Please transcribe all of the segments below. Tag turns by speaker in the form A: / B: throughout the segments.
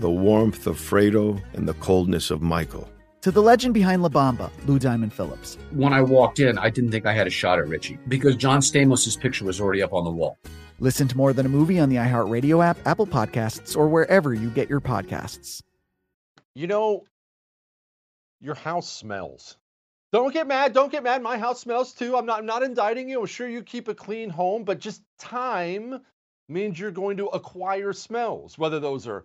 A: the warmth of Fredo, and the coldness of Michael.
B: To the legend behind La Bamba, Lou Diamond Phillips.
C: When I walked in, I didn't think I had a shot at Richie because John Stamos' picture was already up on the wall.
B: Listen to More Than a Movie on the iHeartRadio app, Apple Podcasts, or wherever you get your podcasts.
D: You know, your house smells. Don't get mad. Don't get mad. My house smells too. I'm not I'm not indicting you. I'm sure you keep a clean home, but just time means you're going to acquire smells, whether those are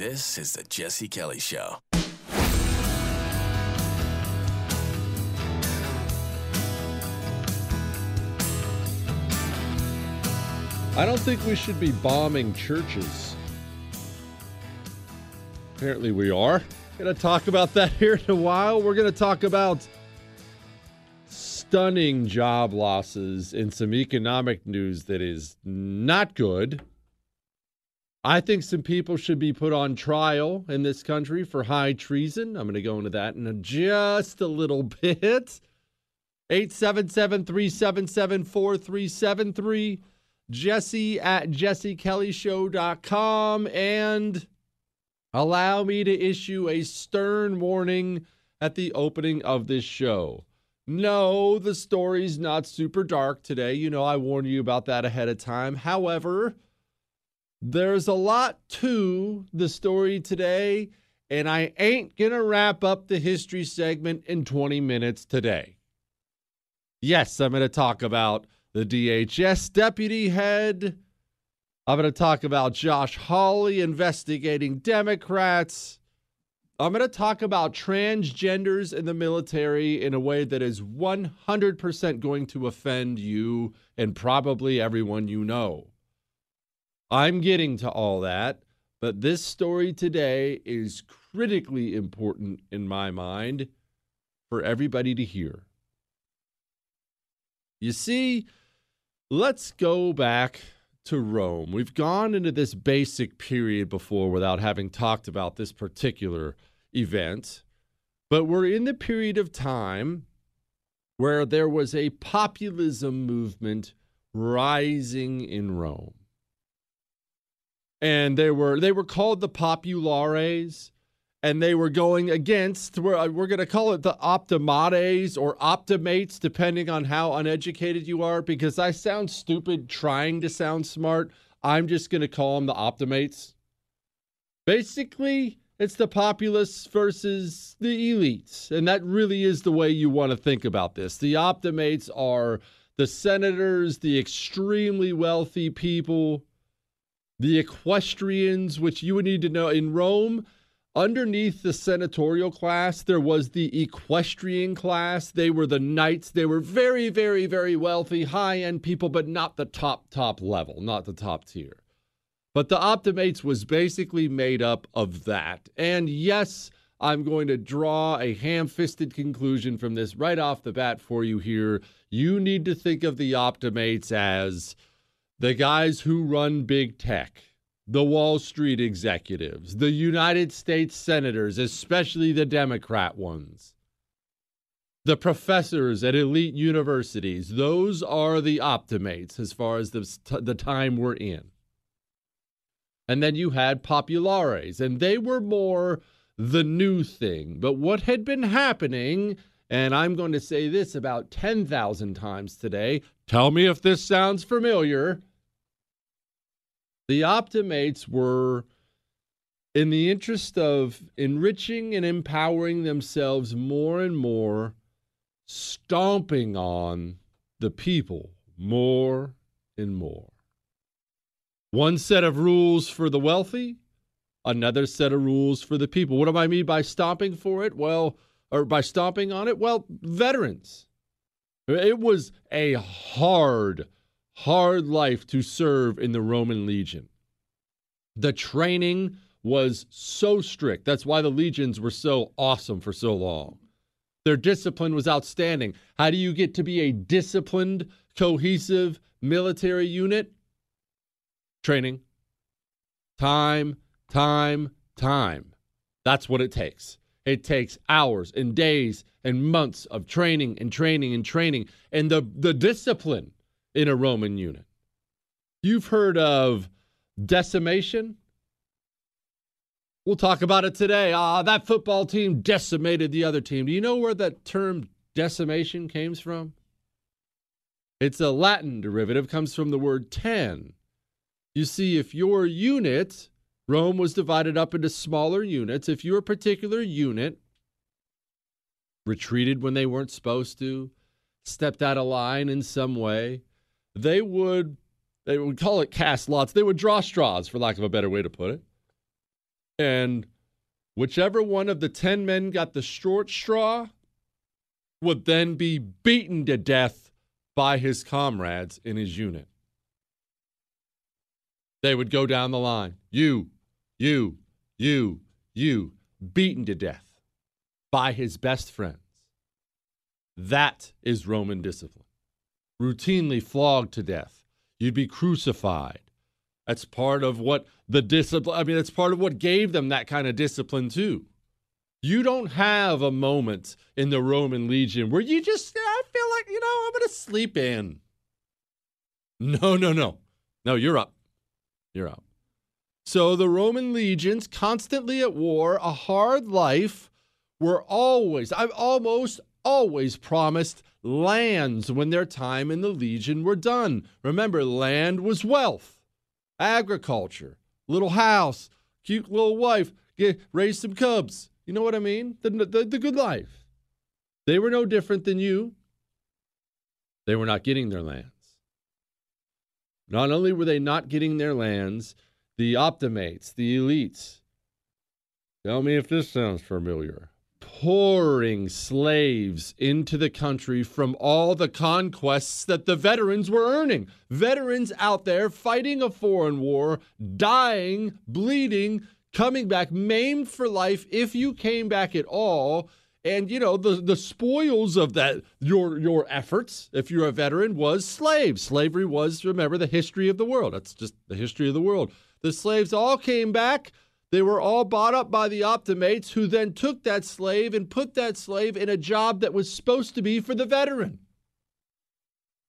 E: This is the Jesse Kelly Show.
F: I don't think we should be bombing churches. Apparently, we are. Going to talk about that here in a while. We're going to talk about stunning job losses and some economic news that is not good. I think some people should be put on trial in this country for high treason. I'm going to go into that in just a little bit. 877 377 4373. Jesse at jessekellyshow.com. And allow me to issue a stern warning at the opening of this show. No, the story's not super dark today. You know, I warned you about that ahead of time. However, there's a lot to the story today, and I ain't going to wrap up the history segment in 20 minutes today. Yes, I'm going to talk about the DHS deputy head. I'm going to talk about Josh Hawley investigating Democrats. I'm going to talk about transgenders in the military in a way that is 100% going to offend you and probably everyone you know. I'm getting to all that, but this story today is critically important in my mind for everybody to hear. You see, let's go back to Rome. We've gone into this basic period before without having talked about this particular event, but we're in the period of time where there was a populism movement rising in Rome. And they were they were called the populares and they were going against we're, uh, we're going to call it the optimates or optimates depending on how uneducated you are because i sound stupid trying to sound smart. I'm just going to call them the optimates. Basically it's the populace versus the elites and that really is the way you want to think about this. The optimates are the senators the extremely wealthy people the equestrians which you would need to know in rome Underneath the senatorial class, there was the equestrian class. They were the knights. They were very, very, very wealthy, high end people, but not the top, top level, not the top tier. But the Optimates was basically made up of that. And yes, I'm going to draw a ham fisted conclusion from this right off the bat for you here. You need to think of the Optimates as the guys who run big tech the Wall Street executives, the United States senators, especially the Democrat ones, the professors at elite universities, those are the optimates as far as the, the time we're in. And then you had populares, and they were more the new thing. But what had been happening, and I'm going to say this about 10,000 times today, tell me if this sounds familiar the Optimates were, in the interest of enriching and empowering themselves more and more, stomping on the people more and more. One set of rules for the wealthy, another set of rules for the people. What do I mean by stomping for it? Well, or by stomping on it? Well, veterans. It was a hard, hard life to serve in the Roman legion. The training was so strict. That's why the legions were so awesome for so long. Their discipline was outstanding. How do you get to be a disciplined, cohesive military unit? Training. Time, time, time. That's what it takes. It takes hours and days and months of training and training and training and the, the discipline in a Roman unit. You've heard of decimation. We'll talk about it today. Ah, that football team decimated the other team. Do you know where that term decimation came from? It's a Latin derivative, comes from the word ten. You see, if your unit, Rome was divided up into smaller units, if your particular unit retreated when they weren't supposed to, stepped out of line in some way, they would they would call it cast lots. They would draw straws, for lack of a better way to put it. And whichever one of the 10 men got the short straw would then be beaten to death by his comrades in his unit. They would go down the line. You, you, you, you, beaten to death by his best friends. That is Roman discipline. Routinely flogged to death You'd be crucified. That's part of what the discipline, I mean, it's part of what gave them that kind of discipline, too. You don't have a moment in the Roman legion where you just, I feel like, you know, I'm going to sleep in. No, no, no. No, you're up. You're up. So the Roman legions, constantly at war, a hard life, were always, I've almost always promised lands when their time in the Legion were done. Remember, land was wealth, agriculture, little house, cute little wife. get raise some cubs. You know what I mean? The, the, the good life. They were no different than you. They were not getting their lands. Not only were they not getting their lands, the optimates, the elites, tell me if this sounds familiar, pouring slaves into the country from all the conquests that the veterans were earning. Veterans out there fighting a foreign war, dying, bleeding, coming back maimed for life if you came back at all. And you know the the spoils of that your your efforts if you're a veteran was slaves. Slavery was remember the history of the world. That's just the history of the world. The slaves all came back they were all bought up by the optimates who then took that slave and put that slave in a job that was supposed to be for the veteran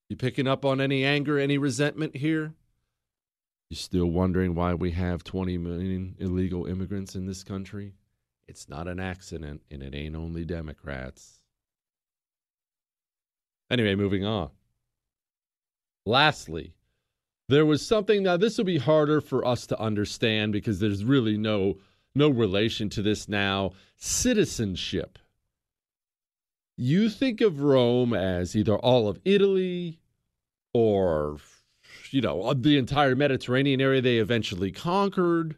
F: you picking up on any anger any resentment here you still wondering why we have 20 million illegal immigrants in this country it's not an accident, and it ain't only Democrats. Anyway, moving on. Lastly, there was something now this will be harder for us to understand because there's really no no relation to this now. Citizenship. You think of Rome as either all of Italy or you know, the entire Mediterranean area they eventually conquered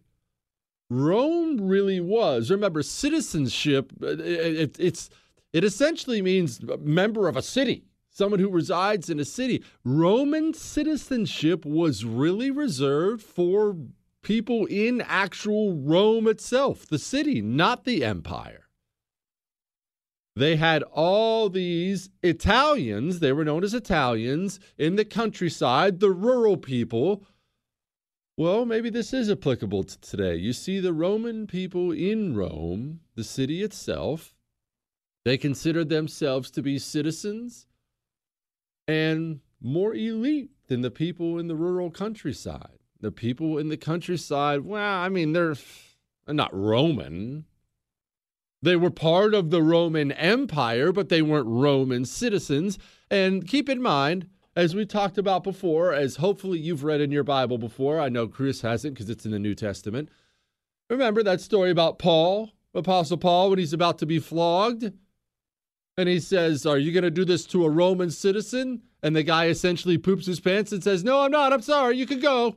F: Rome really was. Remember, citizenship, uh, it, it's, it essentially means member of a city, someone who resides in a city. Roman citizenship was really reserved for people in actual Rome itself, the city, not the empire. They had all these Italians, they were known as Italians, in the countryside, the rural people well, maybe this is applicable to today. You see, the Roman people in Rome, the city itself, they considered themselves to be citizens and more elite than the people in the rural countryside. The people in the countryside, well, I mean, they're not Roman. They were part of the Roman Empire, but they weren't Roman citizens. And keep in mind, as we talked about before, as hopefully you've read in your Bible before, I know Chris hasn't because it's in the New Testament. Remember that story about Paul, Apostle Paul, when he's about to be flogged? And he says, Are you going to do this to a Roman citizen? And the guy essentially poops his pants and says, No, I'm not. I'm sorry. You can go.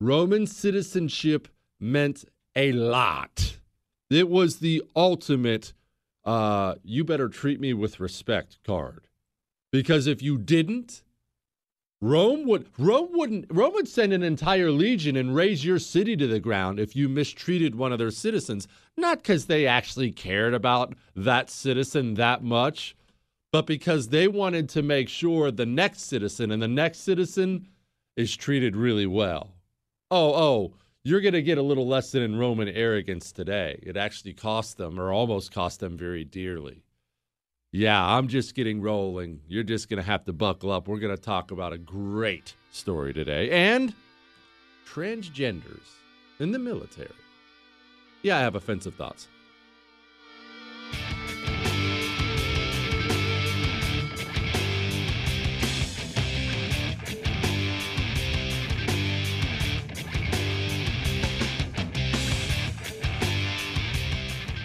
F: Roman citizenship meant a lot. It was the ultimate, uh, you better treat me with respect card. Because if you didn't, Rome would Rome wouldn't Rome would send an entire legion and raze your city to the ground if you mistreated one of their citizens, not because they actually cared about that citizen that much, but because they wanted to make sure the next citizen and the next citizen is treated really well. Oh, oh, you're going to get a little lesson in Roman arrogance today. It actually cost them or almost cost them very dearly. Yeah, I'm just getting rolling. You're just going to have to buckle up. We're going to talk about a great story today and transgenders in the military. Yeah, I have offensive thoughts.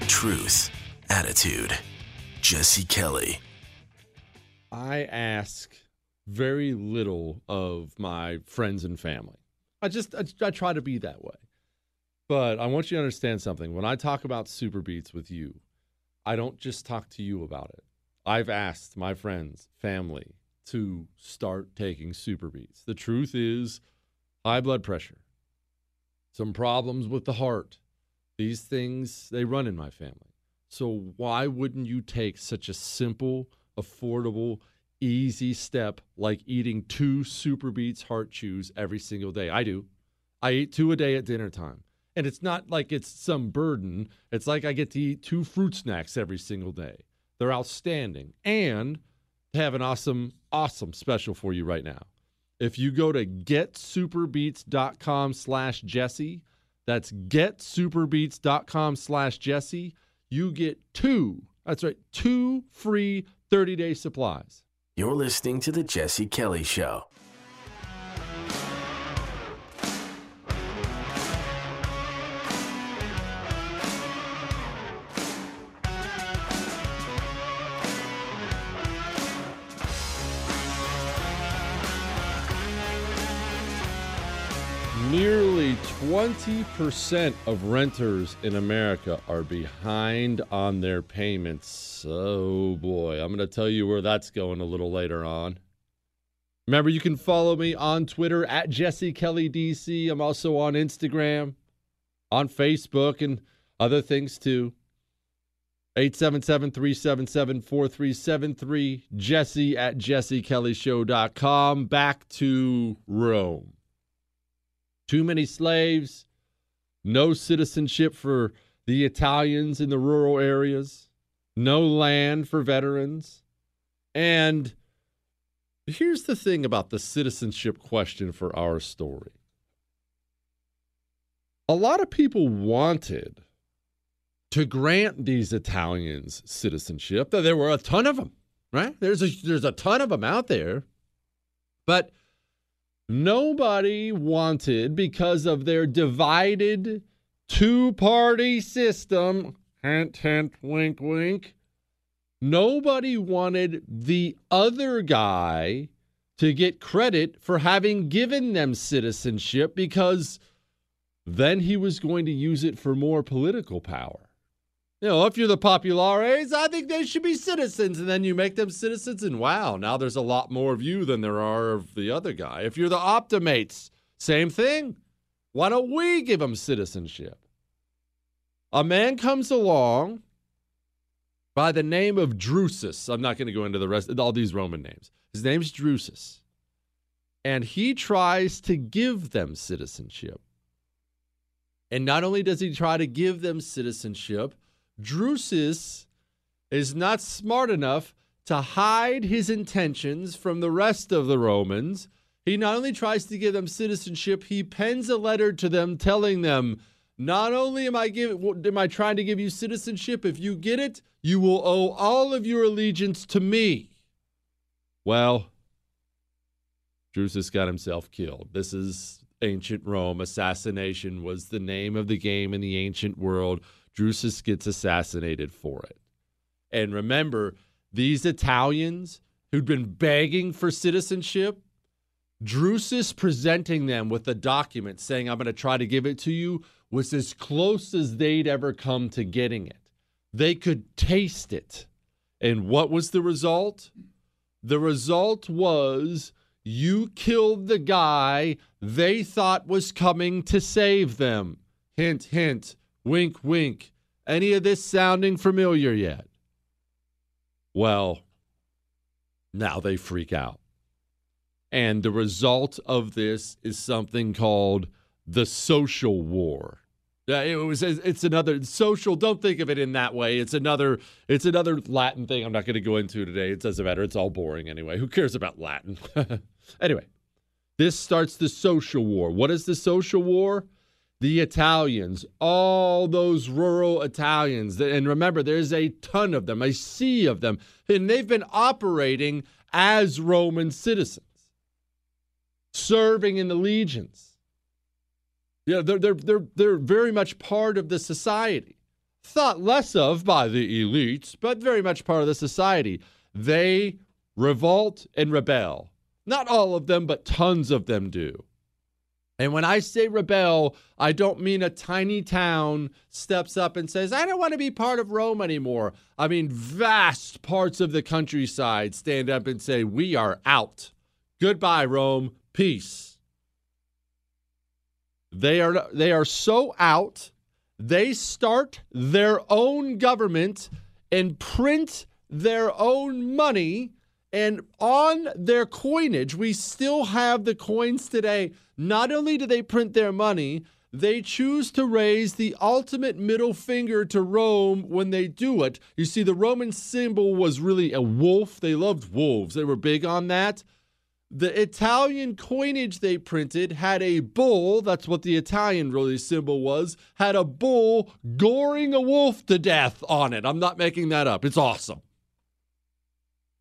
E: Truth, attitude Jesse Kelly.
F: I ask very little of my friends and family. I just I, I, try to be that way. But I want you to understand something. When I talk about SuperBeets with you, I don't just talk to you about it. I've asked my friends, family to start taking SuperBeets. The truth is high blood pressure, some problems with the heart. These things they run in my family. So why wouldn't you take such a simple, affordable, easy step like eating two SuperBeets heart chews every single day? I do. I eat two a day at dinner time. And it's not like it's some burden. It's like I get to eat two fruit snacks every single day. They're outstanding. And have an awesome, awesome special for you right now. If you go to getsuperbeets.com slash Jesse, that's getsuperbeets.com slash Jesse you get two, that's right, two free 30 day supplies.
E: You're listening to The Jesse Kelly Show.
F: 20% of renters in America are behind on their payments. Oh boy, I'm going to tell you where that's going a little later on. Remember, you can follow me on Twitter at Jesse Kelly DC. I'm also on Instagram, on Facebook, and other things too. 877 377 4373. Jesse at jessekellyshow.com. Back to Rome. Too many slaves, no citizenship for the Italians in the rural areas, no land for veterans. And here's the thing about the citizenship question for our story a lot of people wanted to grant these Italians citizenship. There were a ton of them, right? There's a there's a ton of them out there. But nobody wanted because of their divided two-party system, hint hint wink wink. Nobody wanted the other guy to get credit for having given them citizenship because then he was going to use it for more political power. You know, if you're the populares, I think they should be citizens. And then you make them citizens, and wow, now there's a lot more of you than there are of the other guy. If you're the optimates, same thing. Why don't we give them citizenship? A man comes along by the name of Drusus. I'm not going to go into the rest of all these Roman names. His name's Drusus. And he tries to give them citizenship. And not only does he try to give them citizenship, Drusus is not smart enough to hide his intentions from the rest of the Romans. He not only tries to give them citizenship, he pens a letter to them telling them, not only am I giving am I trying to give you citizenship, if you get it, you will owe all of your allegiance to me. Well, Drusus got himself killed. This is ancient Rome. Assassination was the name of the game in the ancient world. Drusus gets assassinated for it. And remember, these Italians who'd been begging for citizenship, Drusus presenting them with a document saying, I'm going to try to give it to you, was as close as they'd ever come to getting it. They could taste it. And what was the result? The result was you killed the guy they thought was coming to save them. Hint, hint, wink, wink. Any of this sounding familiar yet? Well, now they freak out. And the result of this is something called the social war. Yeah, it was. It's another social. Don't think of it in that way. It's another. It's another Latin thing. I'm not going to go into today. It doesn't matter. It's all boring anyway. Who cares about Latin? anyway, this starts the social war. What is the social war? The Italians, all those rural Italians, and remember, there's a ton of them, a sea of them, and they've been operating as Roman citizens, serving in the legions yeah, they're, they're, they're, they're very much part of the society. Thought less of by the elites, but very much part of the society. They revolt and rebel. Not all of them, but tons of them do. And when I say rebel, I don't mean a tiny town steps up and says, I don't want to be part of Rome anymore. I mean, vast parts of the countryside stand up and say, We are out. Goodbye, Rome. Peace. They are they are so out. They start their own government and print their own money and on their coinage we still have the coins today. Not only do they print their money, they choose to raise the ultimate middle finger to Rome when they do it. You see, the Roman symbol was really a wolf. They loved wolves, they were big on that. The Italian coinage they printed had a bull, that's what the Italian really symbol was, had a bull goring a wolf to death on it. I'm not making that up. It's awesome.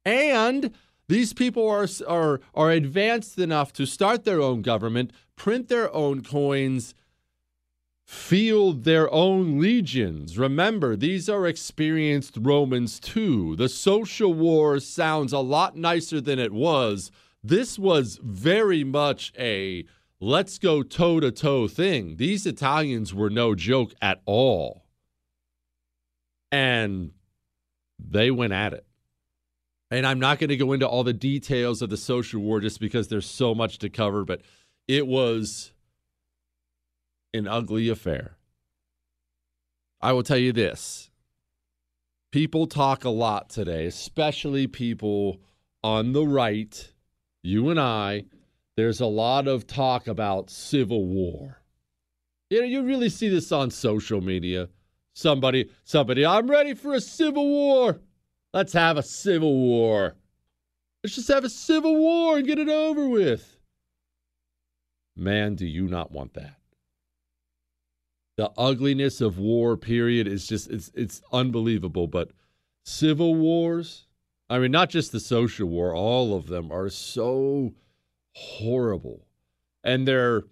F: And these people are, are, are advanced enough to start their own government, print their own coins, field their own legions. Remember, these are experienced Romans too. The social war sounds a lot nicer than it was this was very much a let's go toe to toe thing. These Italians were no joke at all. And they went at it. And I'm not going to go into all the details of the social war just because there's so much to cover, but it was an ugly affair. I will tell you this people talk a lot today, especially people on the right, you and I. There's a lot of talk about civil war. You know, you really see this on social media. Somebody, somebody, I'm ready for a civil war. Let's have a civil war. Let's just have a civil war and get it over with. Man, do you not want that? The ugliness of war, period, is just it's it's unbelievable. But civil wars, I mean, not just the social war, all of them are so horrible. And they're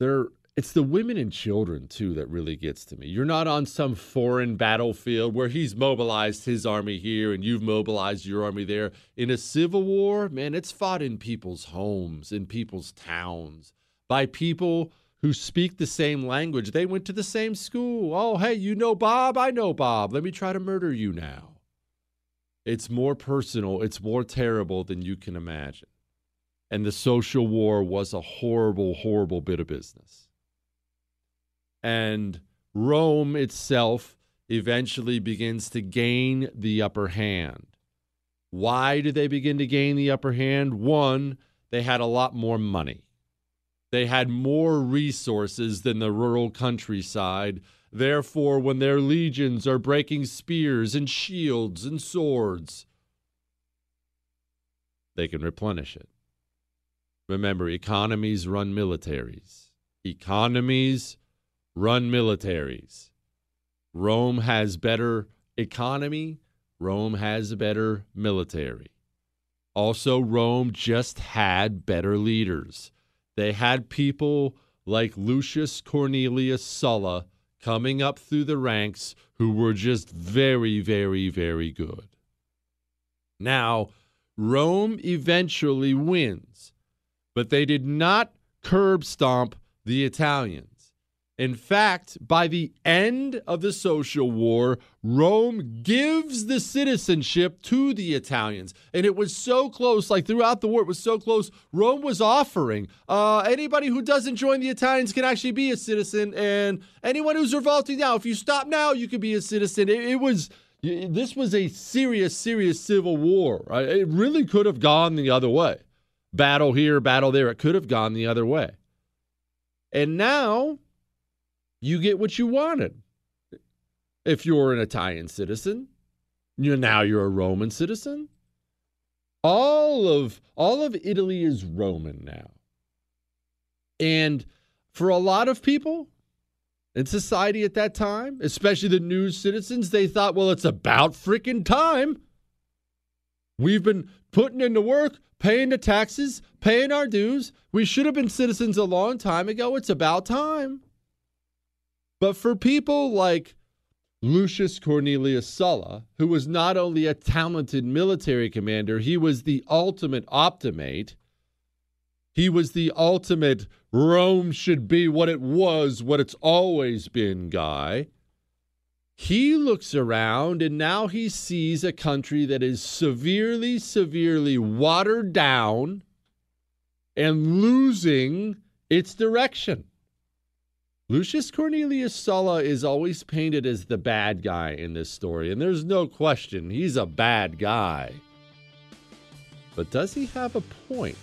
F: they're it's the women and children too that really gets to me. You're not on some foreign battlefield where he's mobilized his army here and you've mobilized your army there. In a civil war, man, it's fought in people's homes, in people's towns, by people who speak the same language. They went to the same school. Oh, hey, you know Bob? I know Bob. Let me try to murder you now. It's more personal, it's more terrible than you can imagine. And the social war was a horrible, horrible bit of business and Rome itself eventually begins to gain the upper hand. Why do they begin to gain the upper hand? One, they had a lot more money. They had more resources than the rural countryside. Therefore, when their legions are breaking spears and shields and swords, they can replenish it. Remember, economies run militaries. Economies run militaries. Rome has better economy, Rome has a better military. Also, Rome just had better leaders. They had people like Lucius Cornelius Sulla coming up through the ranks who were just very, very, very good. Now, Rome eventually wins, but they did not curb stomp the Italians. In fact, by the end of the social war, Rome gives the citizenship to the Italians. And it was so close, like throughout the war, it was so close. Rome was offering uh, anybody who doesn't join the Italians can actually be a citizen. And anyone who's revolting now, if you stop now, you could be a citizen. It, it was. This was a serious, serious civil war. Right? It really could have gone the other way. Battle here, battle there. It could have gone the other way. And now you get what you wanted. If you're an Italian citizen, you now you're a Roman citizen. All of all of Italy is Roman now. And for a lot of people in society at that time, especially the new citizens, they thought, well, it's about freaking time. We've been putting in the work, paying the taxes, paying our dues. We should have been citizens a long time ago. It's about time. But for people like Lucius Cornelius Sulla, who was not only a talented military commander, he was the ultimate optimate. He was the ultimate Rome should be what it was, what it's always been guy. He looks around and now he sees a country that is severely, severely watered down and losing its direction. Lucius Cornelius Sulla is always painted as the bad guy in this story, and there's no question he's a bad guy. But does he have a point?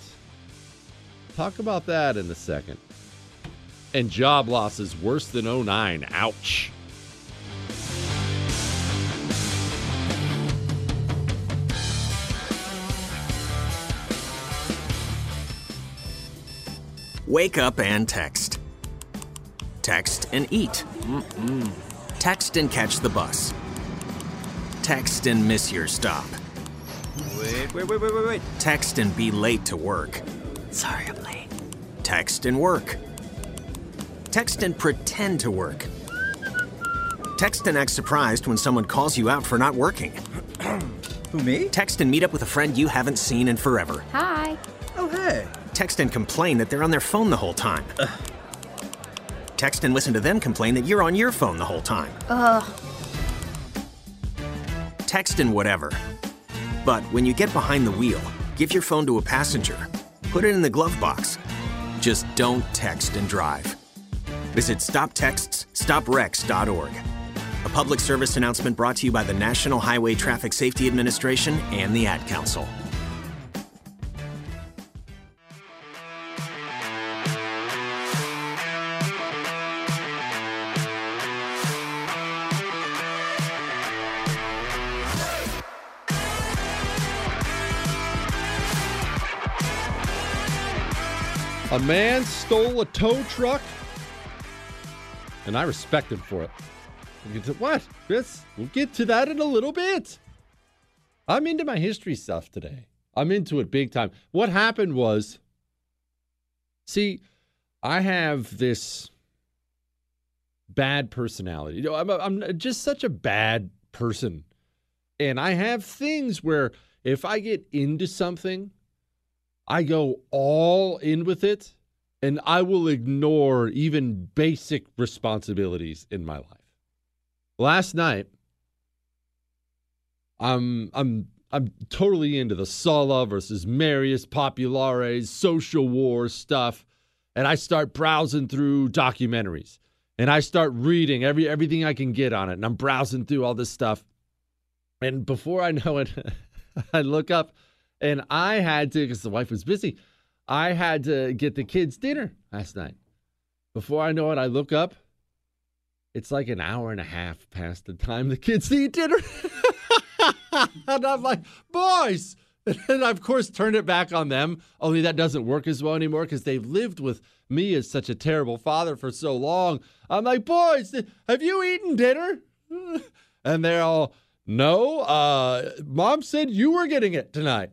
F: Talk about that in a second. And job losses worse than 09. Ouch.
G: Wake up and text Text and eat. Mm-mm. Text and catch the bus. Text and miss your stop.
H: Wait, wait, wait, wait, wait, wait.
G: Text and be late to work.
H: Sorry, I'm late.
G: Text and work. Text and pretend to work. Text and act surprised when someone calls you out for not working.
H: Who, me?
G: Text and meet up with a friend you haven't seen in forever.
I: Hi.
H: Oh, hey.
G: Text and complain that they're on their phone the whole time. Text and listen to them complain that you're on your phone the whole time.
I: Ugh.
G: Text and whatever. But when you get behind the wheel, give your phone to a passenger. Put it in the glove box. Just don't text and drive. Visit stoptextsstopwrecks.org. A public service announcement brought to you by the National Highway Traffic Safety Administration and the Ad Council.
F: A man stole a tow truck, and I respect him for it. What? Chris? We'll get to that in a little bit. I'm into my history stuff today. I'm into it big time. What happened was, see, I have this bad personality. You know, I'm, I'm just such a bad person. And I have things where if I get into something, I go all in with it and I will ignore even basic responsibilities in my life. Last night, I'm I'm I'm totally into the Sulla versus Marius Populares social war stuff, and I start browsing through documentaries and I start reading every everything I can get on it, and I'm browsing through all this stuff. And before I know it, I look up and I had to, because the wife was busy, I had to get the kids dinner last night. Before I know it, I look up. It's like an hour and a half past the time the kids eat dinner. and I'm like, boys. And I, of course, turned it back on them. Only that doesn't work as well anymore because they've lived with me as such a terrible father for so long. I'm like, boys, have you eaten dinner? And they're all, no, uh, mom said you were getting it tonight.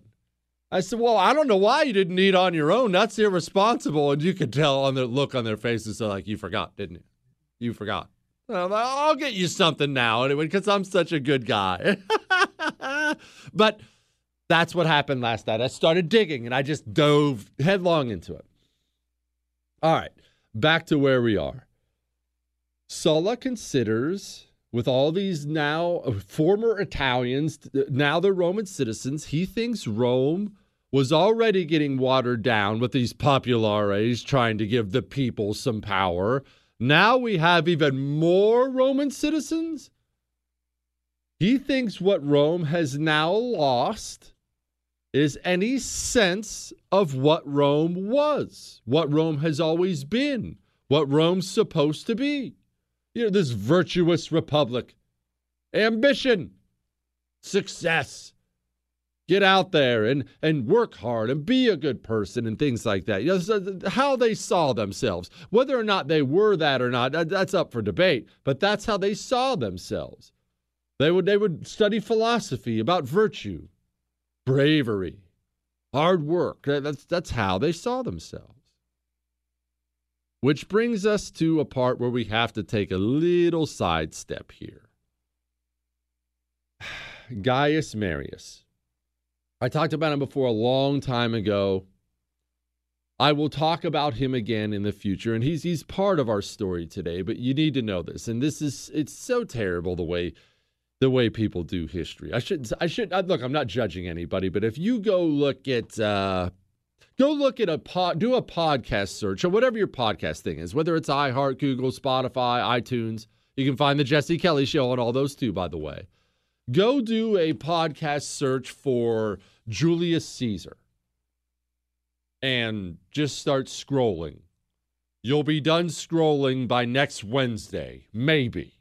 F: I said, well, I don't know why you didn't eat on your own. That's irresponsible. And you could tell on the look on their faces, they're like, you forgot, didn't you? You forgot. And I'm like, I'll get you something now anyway, because I'm such a good guy. but that's what happened last night. I started digging and I just dove headlong into it. All right, back to where we are. Sulla considers with all these now uh, former Italians, now they're Roman citizens, he thinks Rome was already getting watered down with these populares trying to give the people some power. Now we have even more Roman citizens. He thinks what Rome has now lost is any sense of what Rome was, what Rome has always been, what Rome's supposed to be you know, this virtuous republic. Ambition, success. Get out there and, and work hard and be a good person and things like that. You know, how they saw themselves. Whether or not they were that or not, that's up for debate. But that's how they saw themselves. They would they would study philosophy about virtue, bravery, hard work. That's that's how they saw themselves. Which brings us to a part where we have to take a little sidestep here. Gaius Marius. I talked about him before a long time ago. I will talk about him again in the future, and he's he's part of our story today. But you need to know this, and this is it's so terrible the way the way people do history. I should I should look. I'm not judging anybody, but if you go look at uh, Go look at a pod, do a podcast search or whatever your podcast thing is, whether it's iHeart, Google, Spotify, iTunes. You can find the Jesse Kelly Show on all those too, by the way. Go do a podcast search for Julius Caesar and just start scrolling. You'll be done scrolling by next Wednesday, maybe.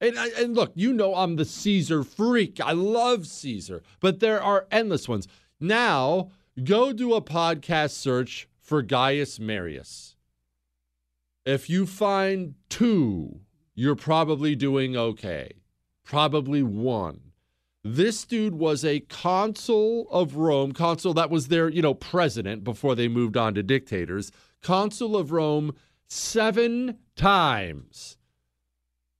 F: And, and look, you know I'm the Caesar freak. I love Caesar, but there are endless ones. Now, Go do a podcast search for Gaius Marius. If you find two, you're probably doing okay. Probably one. This dude was a consul of Rome, consul that was their, you know, president before they moved on to dictators, consul of Rome seven times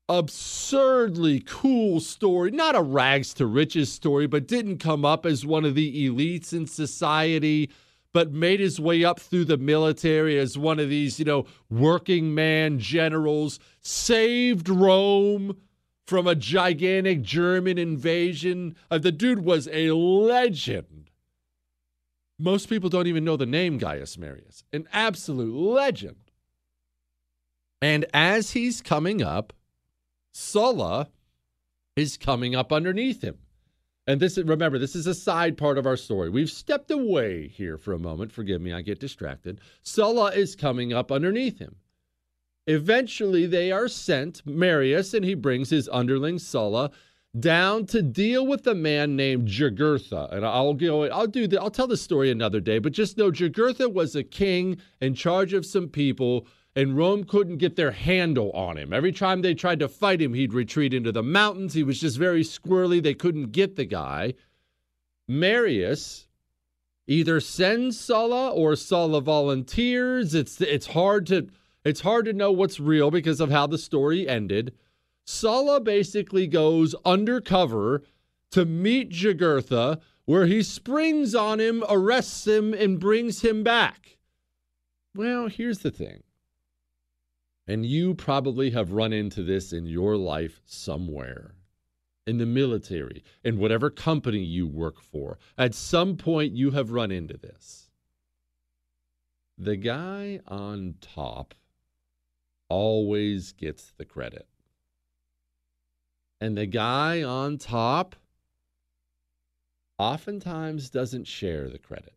F: absurdly cool story. Not a rags to riches story, but didn't come up as one of the elites in society. but made his way up through the military as one of these, you know, working man generals, saved Rome from a gigantic German invasion. Uh, the dude was a legend. Most people don't even know the name Gaius Marius, an absolute legend. And as he's coming up, Sulla is coming up underneath him. And this remember, this is a side part of our story. We've stepped away here for a moment. Forgive me, I get distracted. Sulla is coming up underneath him. Eventually, they are sent, Marius, and he brings his underling Sulla down to deal with a man named Jugurtha. And I'll go, I'll do the, I'll tell the story another day, but just know Jugurtha was a king in charge of some people and Rome couldn't get their handle on him. Every time they tried to fight him, he'd retreat into the mountains. He was just very squirrely. They couldn't get the guy. Marius either sends Sulla or Sulla volunteers. It's it's hard to it's hard to know what's real because of how the story ended. Sulla basically goes undercover to meet Jugurtha, where he springs on him, arrests him, and brings him back. Well, here's the thing and you probably have run into this in your life somewhere in the military, in whatever company you work for. At some point, you have run into this. The guy on top always gets the credit. And the guy on top oftentimes doesn't share the credit.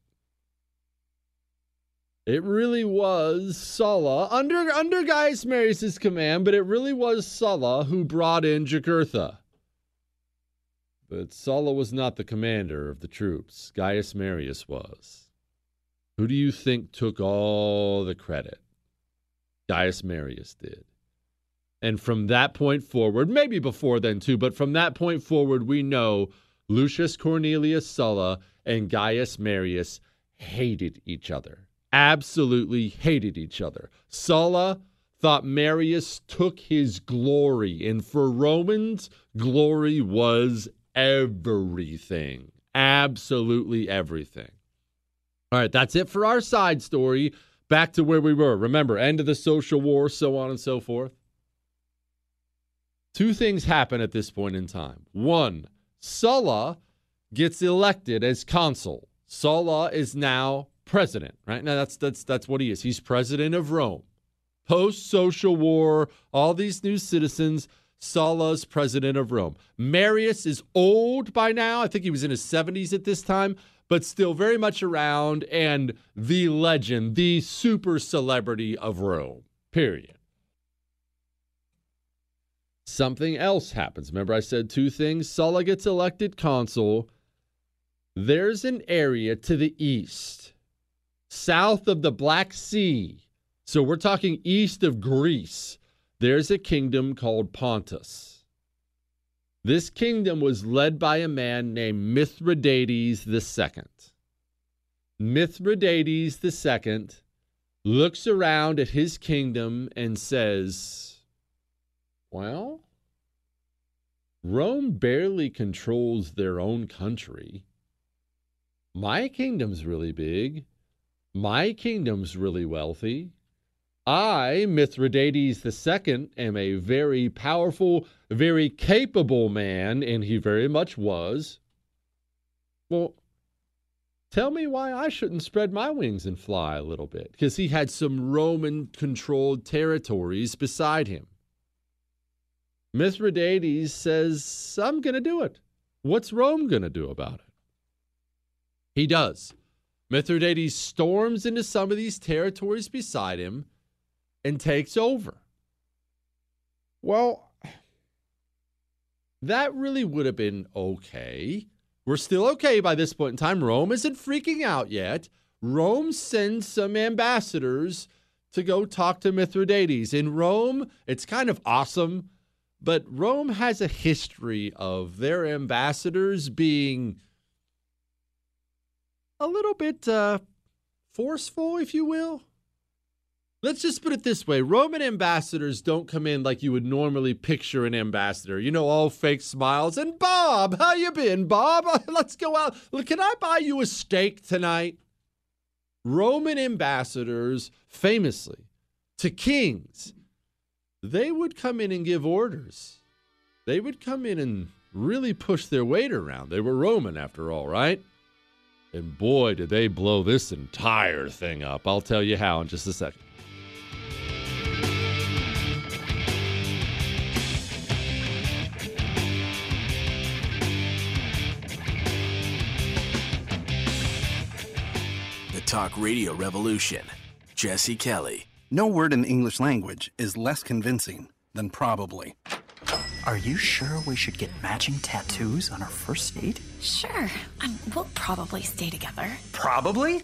F: It really was Sulla under under Gaius Marius' command, but it really was Sulla who brought in Jugurtha. But Sulla was not the commander of the troops. Gaius Marius was. Who do you think took all the credit? Gaius Marius did. And from that point forward, maybe before then too, but from that point forward, we know Lucius Cornelius Sulla and Gaius Marius hated each other absolutely hated each other. Sulla thought Marius took his glory, and for Romans, glory was everything. Absolutely everything. All right, that's it for our side story. Back to where we were. Remember, end of the social war, so on and so forth. Two things happen at this point in time. One, Sulla gets elected as consul. Sulla is now president, right? Now that's that's that's what he is. He's president of Rome. Post social war, all these new citizens, Sulla's president of Rome. Marius is old by now. I think he was in his 70s at this time, but still very much around and the legend, the super celebrity of Rome. Period. Something else happens. Remember, I said two things. Sulla gets elected consul. There's an area to the east south of the Black Sea. So we're talking east of Greece. There's a kingdom called Pontus. This kingdom was led by a man named Mithridates II. Mithridates II looks around at his kingdom and says, Well, Rome barely controls their own country. My kingdom's really big. My kingdom's really wealthy. I, Mithridates II, am a very powerful, very capable man, and he very much was. Well, tell me why I shouldn't spread my wings and fly a little bit, because he had some Roman controlled territories beside him. Mithridates says, I'm going to do it. What's Rome going to do about it? He does. Mithridates storms into some of these territories beside him and takes over. Well, that really would have been okay. We're still okay by this point in time. Rome isn't freaking out yet. Rome sends some ambassadors to go talk to Mithridates. In Rome, it's kind of awesome, but Rome has a history of their ambassadors being a little bit uh, forceful, if you will. Let's just put it this way Roman ambassadors don't come in like you would normally picture an ambassador. You know, all fake smiles. And Bob, how you been, Bob? Let's go out. Can I buy you a steak tonight? Roman ambassadors, famously, to kings, they would come in and give orders. They would come in and really push their weight around. They were Roman, after all, right? And boy, did they blow this entire thing up. I'll tell you how in just a second.
E: The Talk Radio Revolution. Jesse Kelly.
I: No word in the English language is less convincing than probably.
H: Are you sure we should get matching tattoos on our first date?
J: Sure. Um, we'll probably stay together.
I: Probably?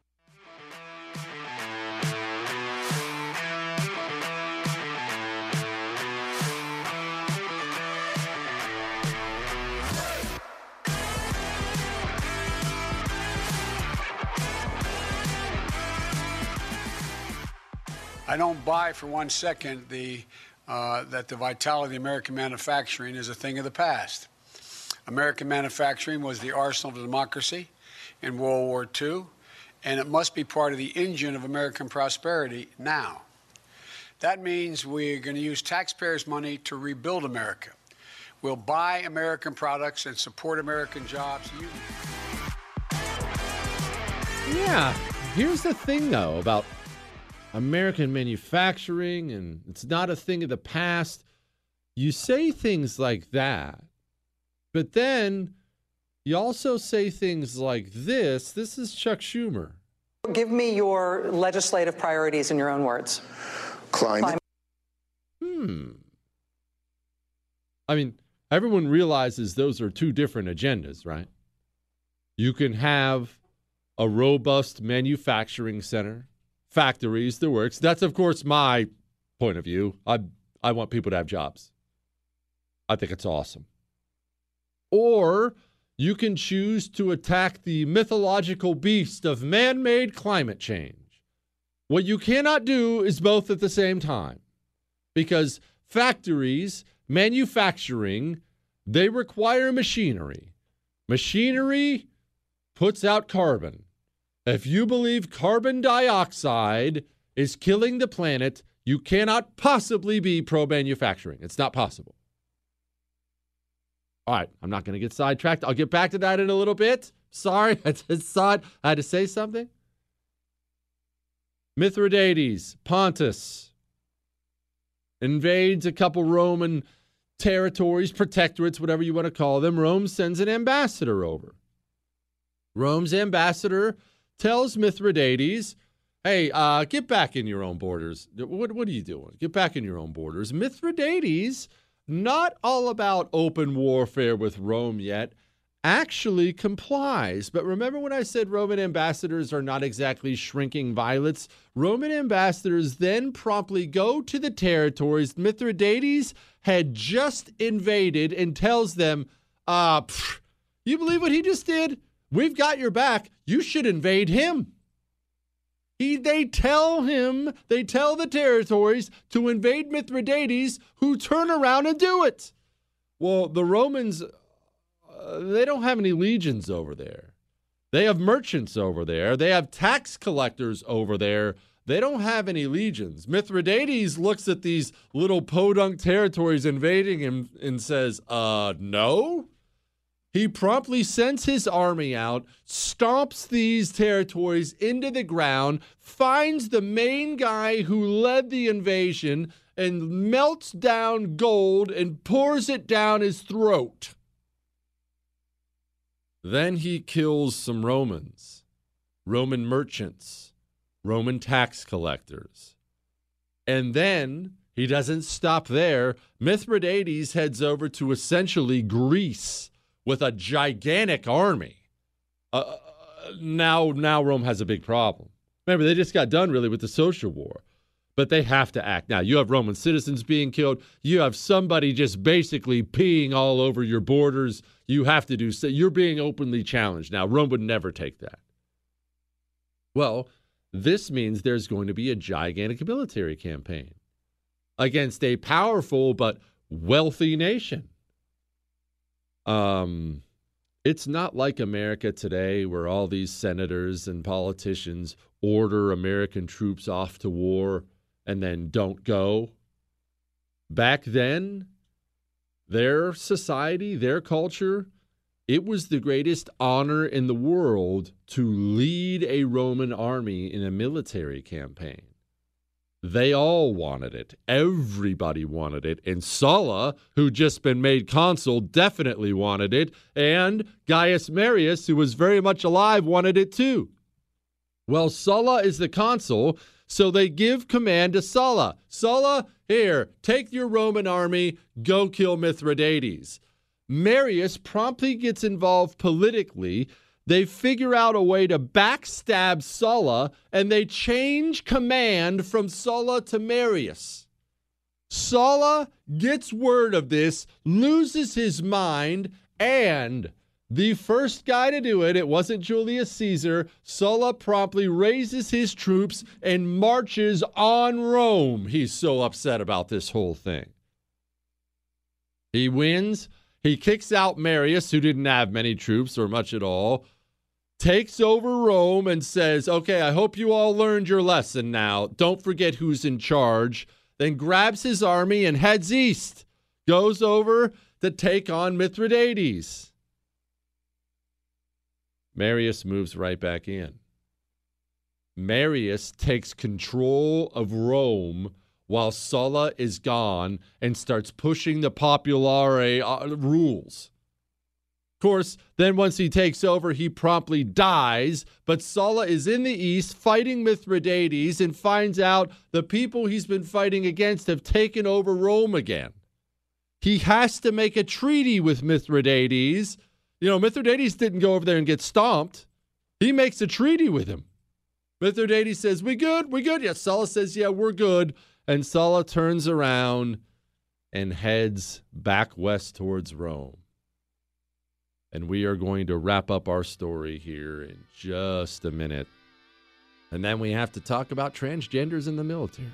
K: I don't buy for one second the uh, that the vitality of American manufacturing is a thing of the past. American manufacturing was the arsenal of democracy in World War II, and it must be part of the engine of American prosperity now. That means we're going to use taxpayers' money to rebuild America. We'll buy American products and support American jobs.
F: Yeah. Here's the thing, though, about American manufacturing, and it's not a thing of the past. You say things like that, but then you also say things like this. This is Chuck Schumer.
L: Give me your legislative priorities in your own words.
M: Climate.
F: Hmm. I mean, everyone realizes those are two different agendas, right? You can have a robust manufacturing center, factories, the works. That's, of course, my point of view. I, I want people to have jobs. I think it's awesome. Or you can choose to attack the mythological beast of man made climate change. What you cannot do is both at the same time because factories, manufacturing, they require machinery. Machinery puts out carbon. If you believe carbon dioxide is killing the planet, you cannot possibly be pro manufacturing. It's not possible. All right, I'm not going to get sidetracked. I'll get back to that in a little bit. Sorry, I just saw it. I had to say something. Mithridates, Pontus, invades a couple Roman territories, protectorates, whatever you want to call them. Rome sends an ambassador over. Rome's ambassador tells Mithridates, hey, uh, get back in your own borders. What, what are you doing? Get back in your own borders. Mithridates, not all about open warfare with Rome yet, actually complies. But remember when I said Roman ambassadors are not exactly shrinking violets? Roman ambassadors then promptly go to the territories Mithridates had just invaded and tells them, uh, pff, you believe what he just did? We've got your back. You should invade him. He, they tell him, they tell the territories to invade Mithridates, who turn around and do it. Well, the Romans, uh, they don't have any legions over there. They have merchants over there. They have tax collectors over there. They don't have any legions. Mithridates looks at these little podunk territories invading him and says, uh, no. He promptly sends his army out, stomps these territories into the ground, finds the main guy who led the invasion, and melts down gold and pours it down his throat. Then he kills some Romans, Roman merchants, Roman tax collectors. And then he doesn't stop there. Mithridates heads over to essentially Greece with a gigantic army. Uh, now, now Rome has a big problem. Remember, they just got done really with the social war, but they have to act now. You have Roman citizens being killed. You have somebody just basically peeing all over your borders. You have to do so. You're being openly challenged now. Rome would never take that. Well, this means there's going to be a gigantic military campaign against a powerful but wealthy nation. Um, it's not like America today where all these senators and politicians order American troops off to war and then don't go. Back then, their society, their culture, it was the greatest honor in the world to lead a Roman army in a military campaign. They all wanted it. Everybody wanted it. And Sulla, who'd just been made consul, definitely wanted it. And Gaius Marius, who was very much alive, wanted it too. Well, Sulla is the consul, so they give command to Sulla. Sulla, here, take your Roman army, go kill Mithridates. Marius promptly gets involved politically they figure out a way to backstab Sulla and they change command from Sulla to Marius. Sulla gets word of this, loses his mind, and the first guy to do it, it wasn't Julius Caesar. Sulla promptly raises his troops and marches on Rome. He's so upset about this whole thing. He wins. He kicks out Marius, who didn't have many troops or much at all takes over Rome and says, Okay, I hope you all learned your lesson now. Don't forget who's in charge. Then grabs his army and heads east, goes over to take on Mithridates. Marius moves right back in. Marius takes control of Rome while Sulla is gone and starts pushing the populare uh, rules course, then once he takes over, he promptly dies. But Sulla is in the east fighting Mithridates and finds out the people he's been fighting against have taken over Rome again. He has to make a treaty with Mithridates. You know, Mithridates didn't go over there and get stomped. He makes a treaty with him. Mithridates says, We good? We good? Yeah. Sulla says, Yeah, we're good. And Sulla turns around and heads back west towards Rome. And we are going to wrap up our story here in just a minute. And then we have to talk about transgenders in the military.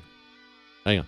F: Hang on.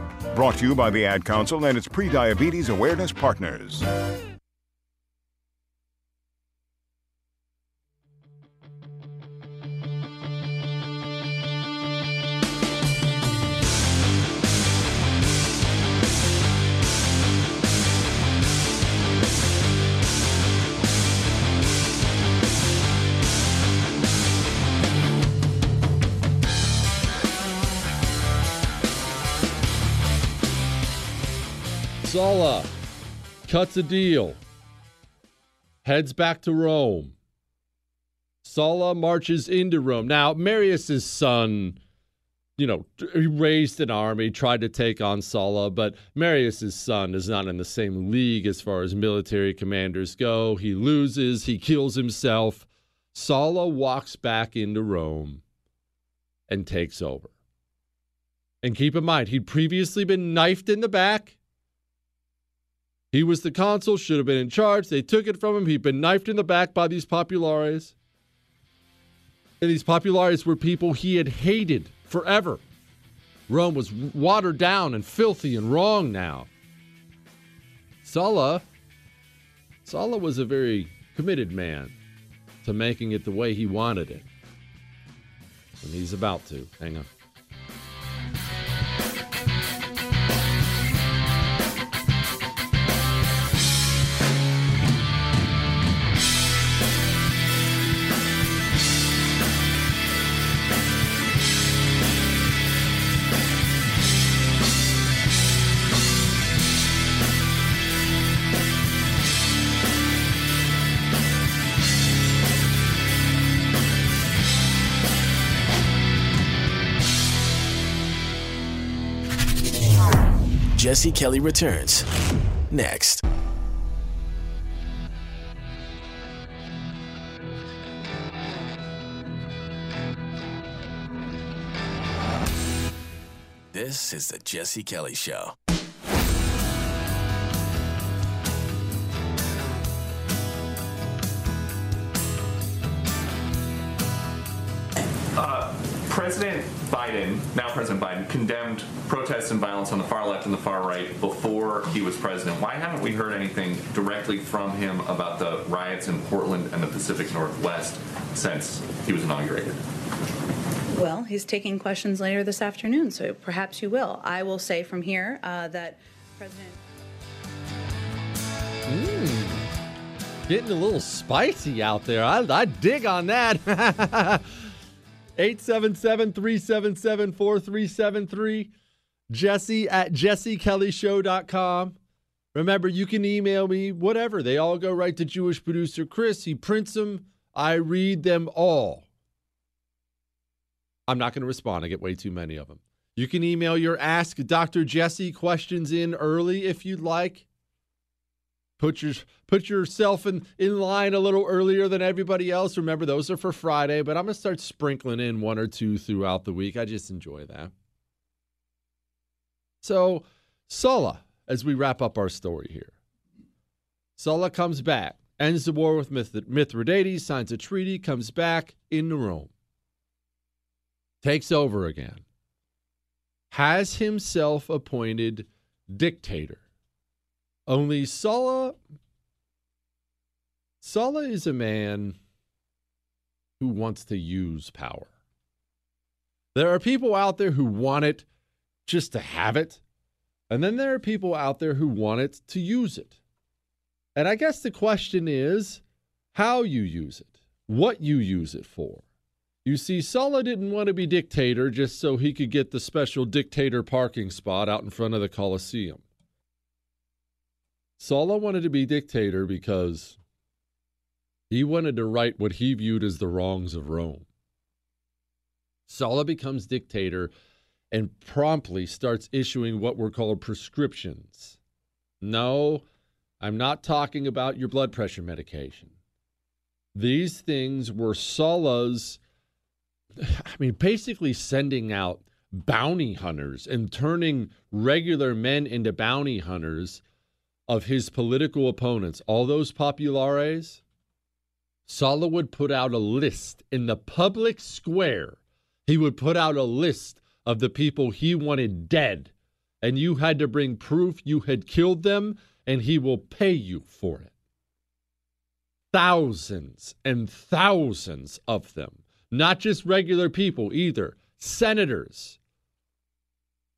N: Brought to you by the Ad Council and its pre-diabetes awareness partners.
F: Sulla cuts a deal, heads back to Rome. Sulla marches into Rome. Now, Marius's son you know, he raised an army, tried to take on Sulla, but Marius's son is not in the same league as far as military commanders go. He loses, he kills himself. Sulla walks back into Rome and takes over. And keep in mind, he'd previously been knifed in the back. He was the consul, should have been in charge. They took it from him. He'd been knifed in the back by these populares. And these populares were people he had hated forever. Rome was watered down and filthy and wrong now. Sulla, Sulla was a very committed man to making it the way he wanted it. And he's about to. Hang on.
E: Jesse Kelly returns next. This is the Jesse Kelly Show.
O: Uh, President Biden, now President Biden, condemned protests and violence on the far left and the far right before he was president. Why haven't we heard anything directly from him about the riots in Portland and the Pacific Northwest since he was inaugurated?
P: Well, he's taking questions later this afternoon, so perhaps you will. I will say from here uh, that President.
F: Mm. Getting a little spicy out there. I, I dig on that. 877 377 4373. Jesse at jessekellyshow.com. Remember, you can email me, whatever. They all go right to Jewish producer Chris. He prints them. I read them all. I'm not going to respond. I get way too many of them. You can email your Ask Dr. Jesse questions in early if you'd like. Put your put yourself in, in line a little earlier than everybody else. Remember, those are for Friday, but I'm gonna start sprinkling in one or two throughout the week. I just enjoy that. So, Sulla, as we wrap up our story here. Sulla comes back, ends the war with Mith- Mithridates, signs a treaty, comes back into Rome, takes over again, has himself appointed dictator. Only Sulla Sulla is a man who wants to use power. There are people out there who want it just to have it, and then there are people out there who want it to use it. And I guess the question is how you use it, what you use it for. You see, Sulla didn't want to be dictator just so he could get the special dictator parking spot out in front of the Colosseum. Sulla wanted to be dictator because he wanted to right what he viewed as the wrongs of Rome. Sulla becomes dictator and promptly starts issuing what were called prescriptions. No, I'm not talking about your blood pressure medication. These things were Sulla's, I mean, basically sending out bounty hunters and turning regular men into bounty hunters of his political opponents, all those populares, Sulla would put out a list in the public square. He would put out a list of the people he wanted dead, and you had to bring proof you had killed them, and he will pay you for it. Thousands and thousands of them, not just regular people either, senators,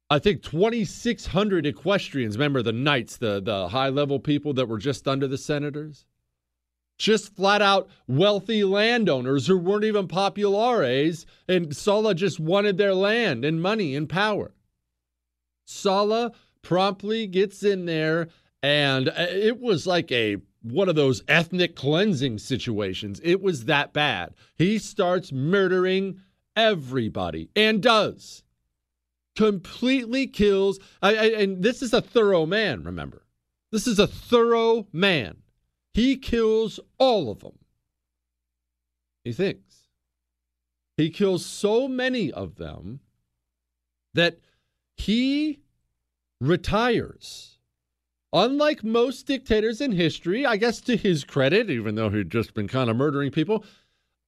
F: I think 2,600 equestrians. Remember the knights, the, the high level people that were just under the senators? Just flat out wealthy landowners who weren't even populares, and Sulla just wanted their land and money and power. Sulla promptly gets in there, and uh, it was like a one of those ethnic cleansing situations. It was that bad. He starts murdering everybody and does completely kills. I, I, and this is a thorough man, remember. This is a thorough man. He kills all of them. He thinks. He kills so many of them that he retires. Unlike most dictators in history, I guess to his credit, even though he'd just been kind of murdering people,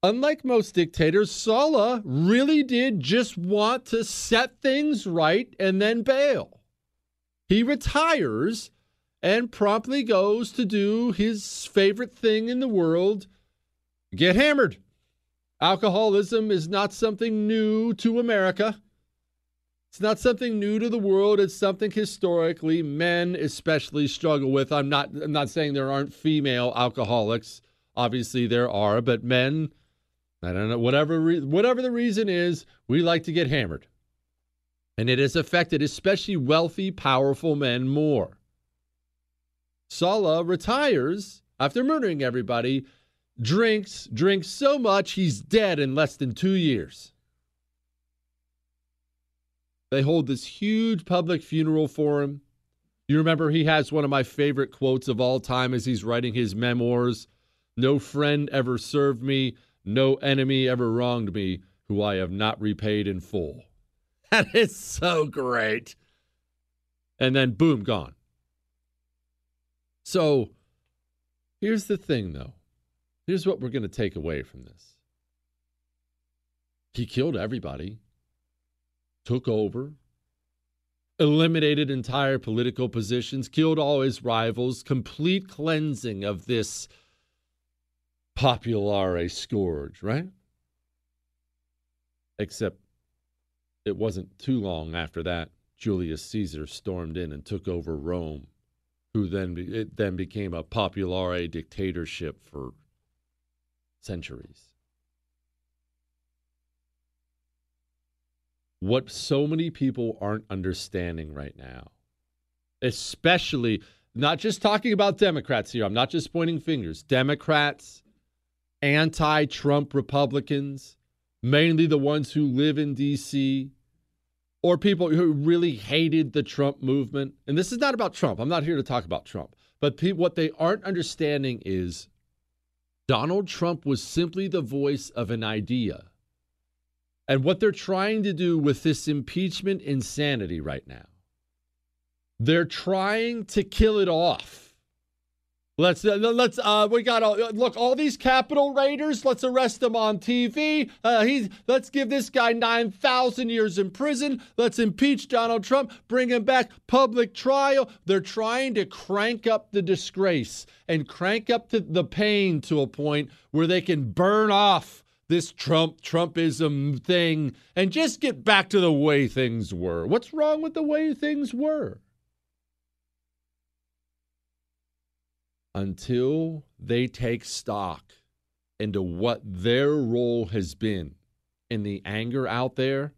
F: unlike most dictators, Sulla really did just want to set things right and then bail. He retires and promptly goes to do his favorite thing in the world get hammered. Alcoholism is not something new to America. It's not something new to the world. It's something historically men especially struggle with. I'm not I'm not saying there aren't female alcoholics. Obviously there are, but men I don't know whatever re- whatever the reason is, we like to get hammered. And it has affected especially wealthy, powerful men more. Sulla retires after murdering everybody, drinks, drinks so much he's dead in less than 2 years. They hold this huge public funeral for him. You remember he has one of my favorite quotes of all time as he's writing his memoirs No friend ever served me, no enemy ever wronged me, who I have not repaid in full. That is so great. And then, boom, gone. So here's the thing, though. Here's what we're going to take away from this he killed everybody took over, eliminated entire political positions, killed all his rivals, complete cleansing of this populare scourge, right? Except it wasn't too long after that Julius Caesar stormed in and took over Rome, who then it then became a populare dictatorship for centuries. what so many people aren't understanding right now, especially not just talking about Democrats here. I'm not just pointing fingers. Democrats, anti Trump Republicans, mainly the ones who live in D.C., or people who really hated the Trump movement. And this is not about Trump. I'm not here to talk about Trump. But pe- what they aren't understanding is Donald Trump was simply the voice of an idea and what they're trying to do with this impeachment insanity right now. They're trying to kill it off. Let's uh, let's uh we got all look all these Capitol raiders. Let's arrest them on TV. Uh, he's let's give this guy nine thousand years in prison. Let's impeach Donald Trump. Bring him back. Public trial. They're trying to crank up the disgrace and crank up to the pain to a point where they can burn off this Trump Trumpism thing and just get back to the way things were. What's wrong with the way things were? Until they take stock into what their role has been in the anger out there,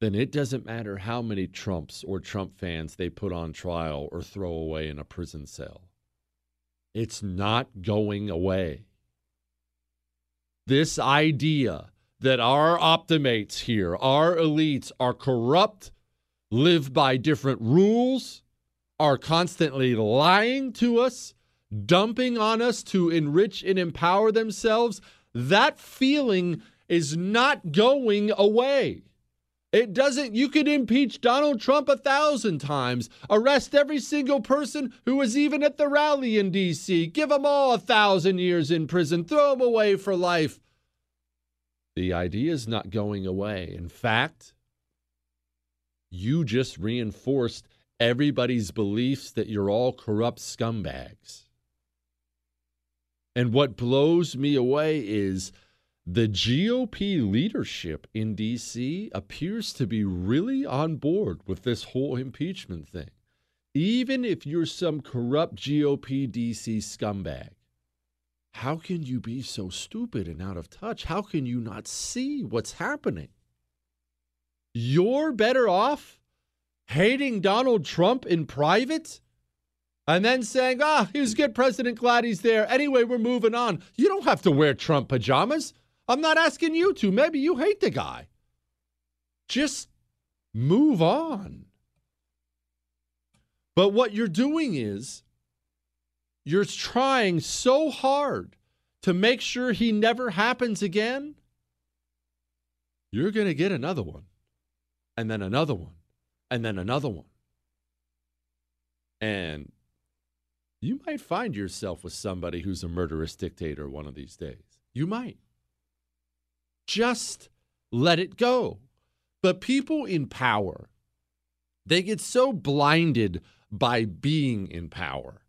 F: then it doesn't matter how many Trumps or Trump fans they put on trial or throw away in a prison cell. It's not going away this idea that our optimates here, our elites, are corrupt, live by different rules, are constantly lying to us, dumping on us to enrich and empower themselves, that feeling is not going away. It doesn't, you could impeach Donald Trump a thousand times, arrest every single person who was even at the rally in D.C., give them all a thousand years in prison, throw them away for life. The idea is not going away. In fact, you just reinforced everybody's beliefs that you're all corrupt scumbags. And what blows me away is the GOP leadership in DC appears to be really on board with this whole impeachment thing. Even if you're some corrupt GOP DC scumbag, how can you be so stupid and out of touch? How can you not see what's happening? You're better off hating Donald Trump in private and then saying, ah, he was good president, glad he's there. Anyway, we're moving on. You don't have to wear Trump pajamas. I'm not asking you to. Maybe you hate the guy. Just Move on. But what you're doing is you're trying so hard to make sure he never happens again. You're going to get another one, and then another one, and then another one. And you might find yourself with somebody who's a murderous dictator one of these days. You might. Just let it go. But people in power, they get so blinded by being in power,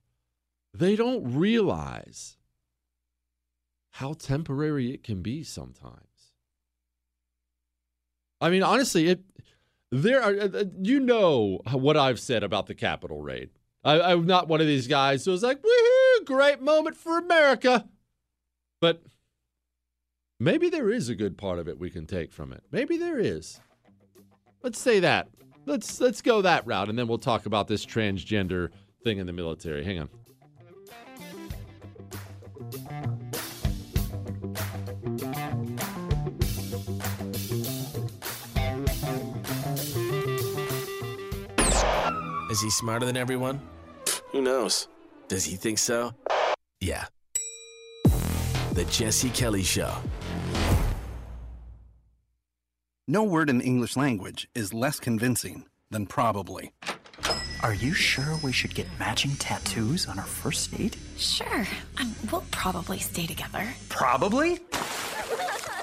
F: they don't realize how temporary it can be sometimes. I mean, honestly, it there are uh, you know what I've said about the Capitol raid. I, am not one of these guys who's like, woohoo, great moment for America. But maybe there is a good part of it we can take from it. Maybe there is. Let's say that. Let's let's go that route, and then we'll talk about this transgender thing in the military. Hang on.
E: Is he smarter than everyone? Who knows? Does he think so? Yeah. The Jesse Kelly Show.
I: No word in the English language is less convincing than probably.
H: Are you sure we should get matching tattoos on our first date?
J: Sure. Um, we'll probably stay together.
I: Probably?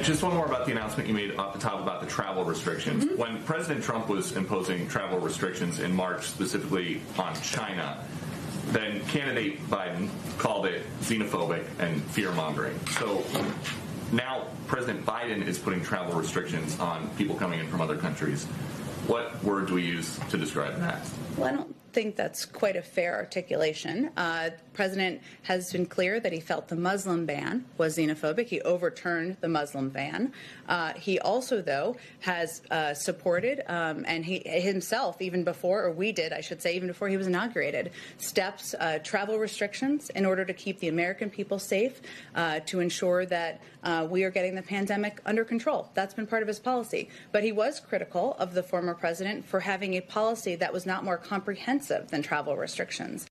O: And just one more about the announcement you made off the top about the travel restrictions.
P: Mm-hmm.
O: When President Trump was imposing travel restrictions in March, specifically on China, then candidate Biden called it xenophobic and fear mongering. So now President Biden is putting travel restrictions on people coming in from other countries. What word do we use to describe that?
P: Well, I don't think that's quite a fair articulation. Uh, the president has been clear that he felt the Muslim ban was xenophobic. He overturned the Muslim ban. Uh, he also, though, has uh, supported, um, and he himself, even before, or we did, I should say, even before he was inaugurated, steps, uh, travel restrictions in order to keep the American people safe, uh, to ensure that uh, we are getting the pandemic under control. That's been part of his policy. But he was critical of the former president for having a policy that was not more comprehensive than travel restrictions.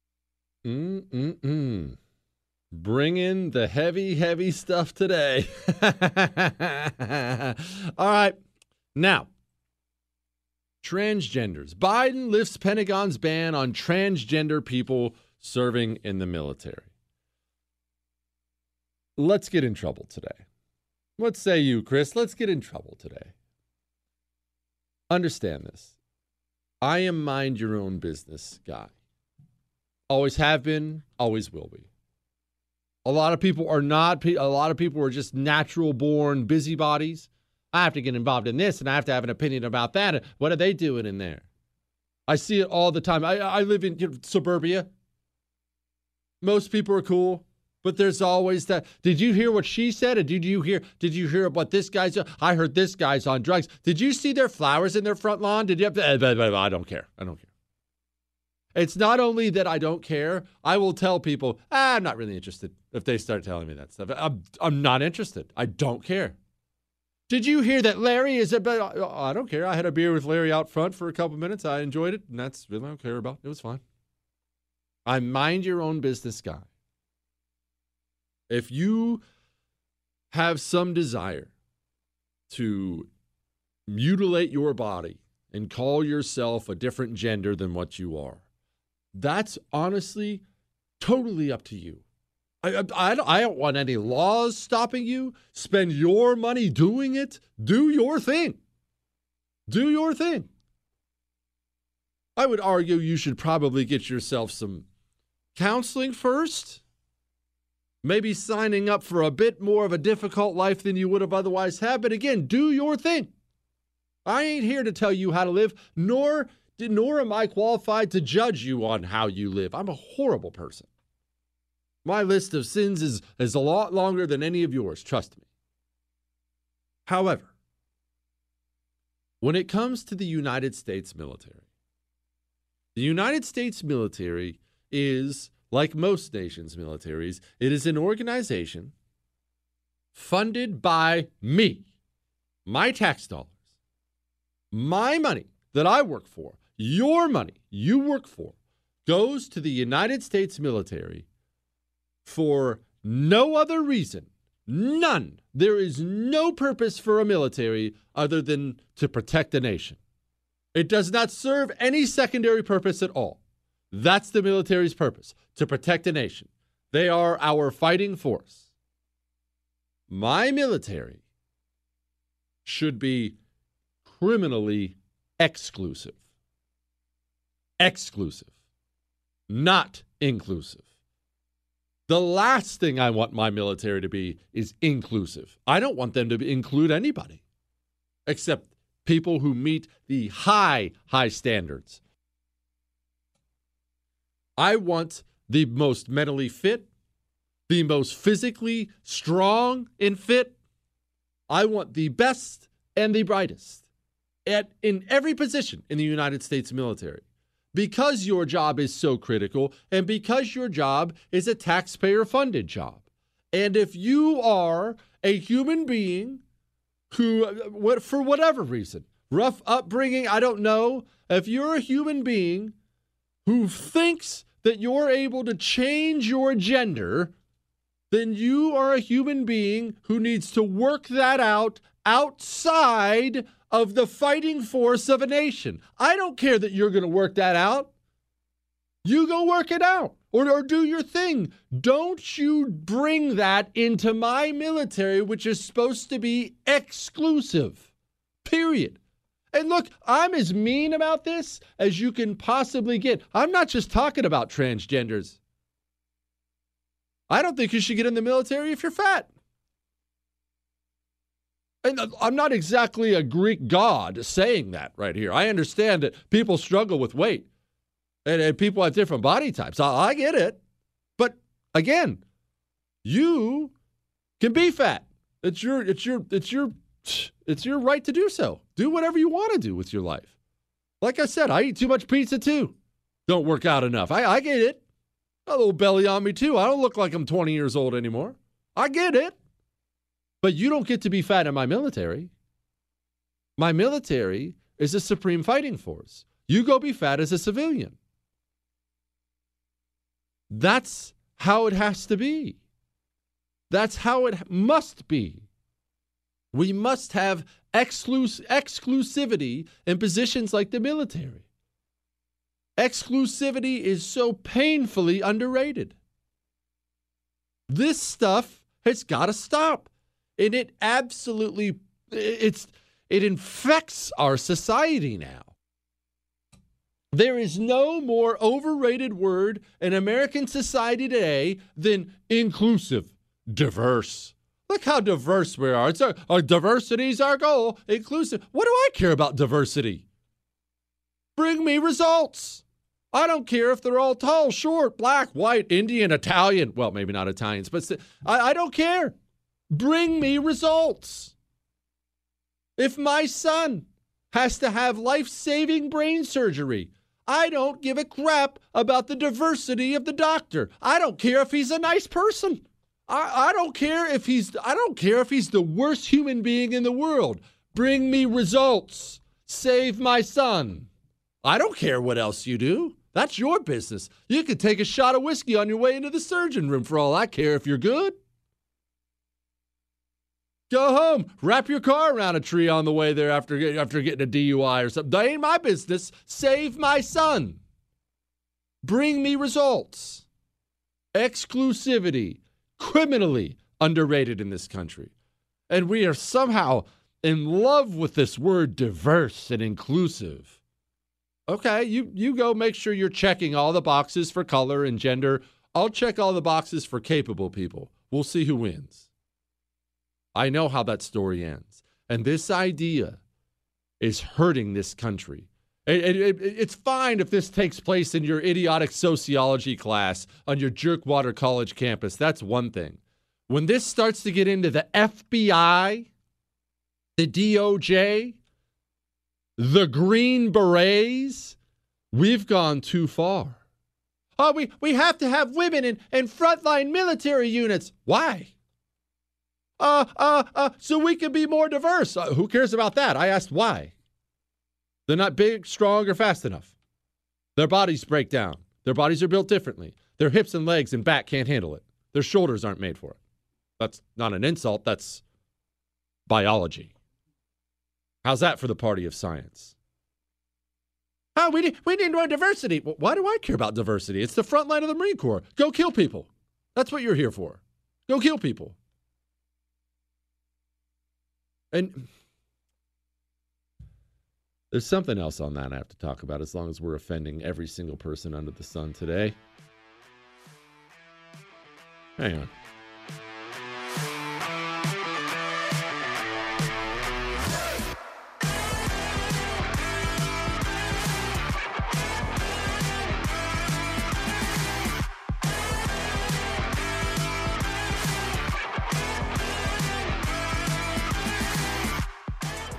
F: Mm-mm-mm. Bring in the heavy, heavy stuff today. All right. Now, transgenders. Biden lifts Pentagon's ban on transgender people serving in the military. Let's get in trouble today. What say you, Chris? Let's get in trouble today. Understand this. I am mind your own business guy. Always have been, always will be. A lot of people are not, a lot of people are just natural born busybodies. I have to get involved in this and I have to have an opinion about that. What are they doing in there? I see it all the time. I, I live in you know, suburbia. Most people are cool, but there's always that. Did you hear what she said? Or did you hear? Did you hear what this guy's? I heard this guy's on drugs. Did you see their flowers in their front lawn? Did you? Have to, I don't care. I don't care. It's not only that I don't care. I will tell people ah, I'm not really interested if they start telling me that stuff. I'm I'm not interested. I don't care. Did you hear that Larry is a bit? I don't care. I had a beer with Larry out front for a couple minutes. I enjoyed it, and that's really I don't care about. It was fine. I'm mind your own business guy. If you have some desire to mutilate your body and call yourself a different gender than what you are, that's honestly totally up to you. I, I, I don't want any laws stopping you. Spend your money doing it. Do your thing. Do your thing. I would argue you should probably get yourself some counseling first. Maybe signing up for a bit more of a difficult life than you would have otherwise had. But again, do your thing. I ain't here to tell you how to live, nor, nor am I qualified to judge you on how you live. I'm a horrible person. My list of sins is, is a lot longer than any of yours, trust me. However, when it comes to the United States military, the United States military is, like most nations' militaries, it is an organization funded by me, my tax dollars, my money that I work for, your money you work for, goes to the United States military for no other reason, none. There is no purpose for a military other than to protect a nation. It does not serve any secondary purpose at all. That's the military's purpose to protect a nation. They are our fighting force. My military should be criminally exclusive. Exclusive, not inclusive. The last thing I want my military to be is inclusive. I don't want them to include anybody except people who meet the high, high standards. I want the most mentally fit, the most physically strong and fit. I want the best and the brightest at in every position in the United States military because your job is so critical and because your job is a taxpayer funded job. And if you are a human being who, for whatever reason, rough upbringing, I don't know, if you're a human being who thinks that you're able to change your gender, then you are a human being who needs to work that out outside of the fighting force of a nation. I don't care that you're going to work that out. You go work it out or, or do your thing. Don't you bring that into my military, which is supposed to be exclusive. Period. And look, I'm as mean about this as you can possibly get. I'm not just talking about transgenders. I don't think you should get in the military if you're fat. And uh, I'm not exactly a Greek god saying that right here. I understand that people struggle with weight and, and people have different body types. I, I get it. But again, you can be fat. It's your it's your it's your it's your right to do so. Do whatever you want to do with your life. Like I said, I eat too much pizza too. Don't work out enough. I, I get it. A little belly on me too. I don't look like I'm 20 years old anymore. I get it. But you don't get to be fat in my military. My military is a supreme fighting force. You go be fat as a civilian. That's how it has to be. That's how it must be. We must have exclus- exclusivity in positions like the military. Exclusivity is so painfully underrated. This stuff has got to stop and it absolutely it's it infects our society now. There is no more overrated word in American society today than inclusive, diverse. Look how diverse we are. It's our, our diversity is our goal. Inclusive. What do I care about diversity? Bring me results. I don't care if they're all tall, short, black, white, Indian, Italian. Well, maybe not Italians, but I, I don't care. Bring me results. If my son has to have life saving brain surgery, I don't give a crap about the diversity of the doctor. I don't care if he's a nice person. I, I don't care if he's I don't care if he's the worst human being in the world. Bring me results. Save my son. I don't care what else you do. That's your business. You could take a shot of whiskey on your way into the surgeon room for all I care if you're good. Go home. Wrap your car around a tree on the way there after, after getting a DUI or something. That ain't my business. Save my son. Bring me results. Exclusivity, criminally underrated in this country. And we are somehow in love with this word diverse and inclusive. Okay, you, you go make sure you're checking all the boxes for color and gender. I'll check all the boxes for capable people. We'll see who wins. I know how that story ends. And this idea is hurting this country. It, it, it, it's fine if this takes place in your idiotic sociology class on your Jerkwater College campus. That's one thing. When this starts to get into the FBI, the DOJ, the Green Berets, we've gone too far. Oh, we, we have to have women in, in frontline military units. Why? Uh, uh, uh, so we can be more diverse. Uh, who cares about that? I asked why. They're not big, strong, or fast enough. Their bodies break down. Their bodies are built differently. Their hips and legs and back can't handle it. Their shoulders aren't made for it. That's not an insult, that's biology. How's that for the party of science? Oh, we need, we need more diversity. Why do I care about diversity? It's the front line of the Marine Corps. Go kill people. That's what you're here for. Go kill people. And there's something else on that I have to talk about as long as we're offending every single person under the sun today. Hang on.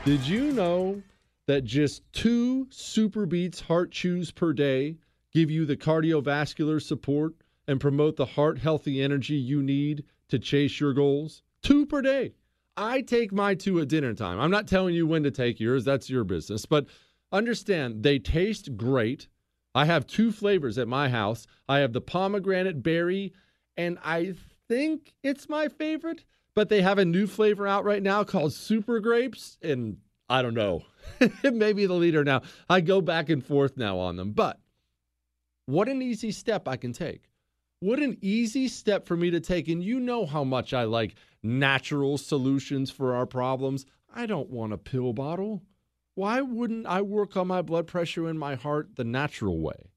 F: Did you know that just two SuperBeets heart chews per day give you the cardiovascular support and promote the heart healthy energy you need to chase your goals? Two per day. I take my two at dinner time. I'm not telling you when to take yours, that's your business. But understand, they taste great. I have two flavors at my house. I have the pomegranate berry, and I think it's my favorite but they have a new flavor out right now called Super Grapes, and I don't know. it may be the leader now. I go back and forth now on them, but what an easy step I can take. What an easy step for me to take. And you know how much I like natural solutions for our problems. I don't want a pill bottle. Why wouldn't I work on my blood pressure and my heart the natural way?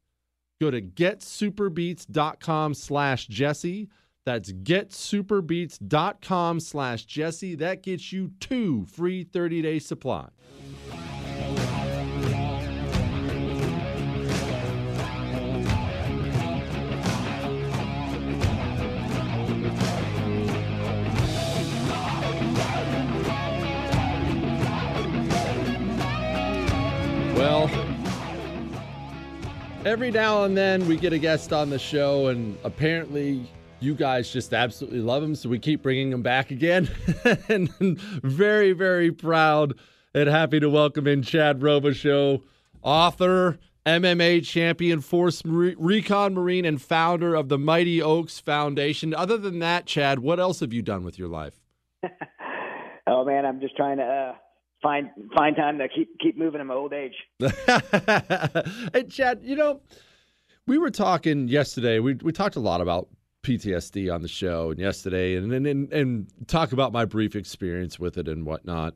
F: Go to getsuperbeets.com slash Jesse. That's getsuperbeets.com slash Jesse. That gets you two free 30 day supply. Well, every now and then we get a guest on the show, and apparently you guys just absolutely love him, so we keep bringing him back again. and very, very proud and happy to welcome in Chad Robichaux, author, MMA champion, Force Recon Marine, and founder of the Mighty Oaks Foundation. Other than that, Chad, what else have you done with your life?
Q: oh man, I'm just trying to uh, find find time to keep keep moving in my old age.
F: hey, Chad, you know, we were talking yesterday. We we talked a lot about PTSD on the show and yesterday, and and and, and talk about my brief experience with it and whatnot.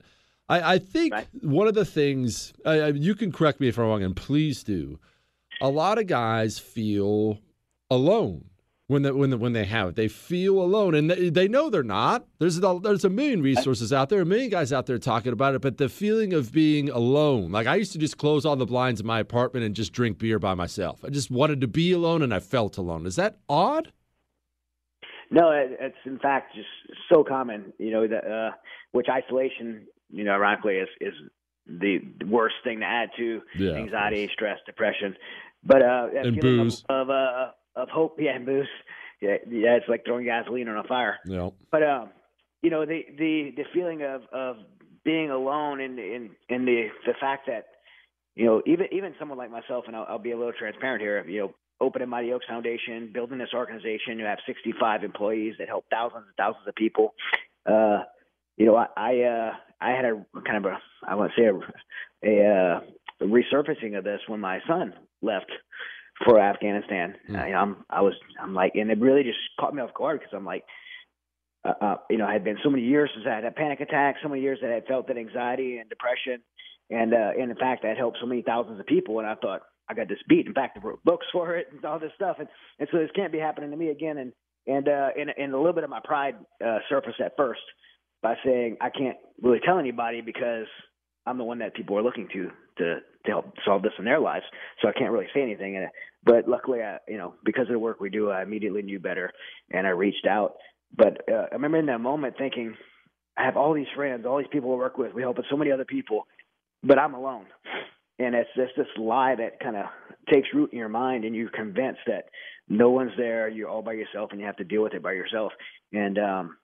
F: I, I think right. one of the things uh, you can correct me if I'm wrong, and please do. A lot of guys feel alone when the, when the, when they have it. They feel alone, and they, they know they're not. There's a, there's a million resources out there, a million guys out there talking about it. But the feeling of being alone, like I used to just close all the blinds in my apartment and just drink beer by myself. I just wanted to be alone, and I felt alone. Is that odd?
Q: No, it, it's in fact just so common. You know, that uh, which isolation, you know, ironically is is the worst thing to add to yeah, anxiety, stress, depression. But uh,
F: and booze
Q: of of, uh, of hope, yeah, and booze. yeah, yeah, it's like throwing gasoline on a fire.
F: Yeah.
Q: But um, you know, the the the feeling of of being alone and in in the the fact that you know even even someone like myself, and I'll, I'll be a little transparent here. You know, opening Mighty Oaks Foundation, building this organization. You have 65 employees that help thousands and thousands of people. Uh, you know, I I, uh, I had a kind of a I want to say a, a, uh, a resurfacing of this when my son left for Afghanistan.
F: Mm.
Q: I, I'm I was I'm like, and it really just caught me off guard because I'm like, uh, uh, you know, I had been so many years since I had a panic attack, so many years that I had felt that anxiety and depression, and uh, and in fact, I had helped so many thousands of people, and I thought I got this beat. In fact, I wrote books for it and all this stuff, and and so this can't be happening to me again, and and uh, and, and a little bit of my pride uh, surfaced at first by saying I can't really tell anybody because I'm the one that people are looking to to to help solve this in their lives. So I can't really say anything. And but luckily, I you know because of the work we do, I immediately knew better and I reached out. But uh, I remember in that moment thinking, I have all these friends, all these people I work with. We help with so many other people, but I'm alone. And it's just this lie that kind of takes root in your mind, and you're convinced that no one's there. You're all by yourself, and you have to deal with it by yourself. And um,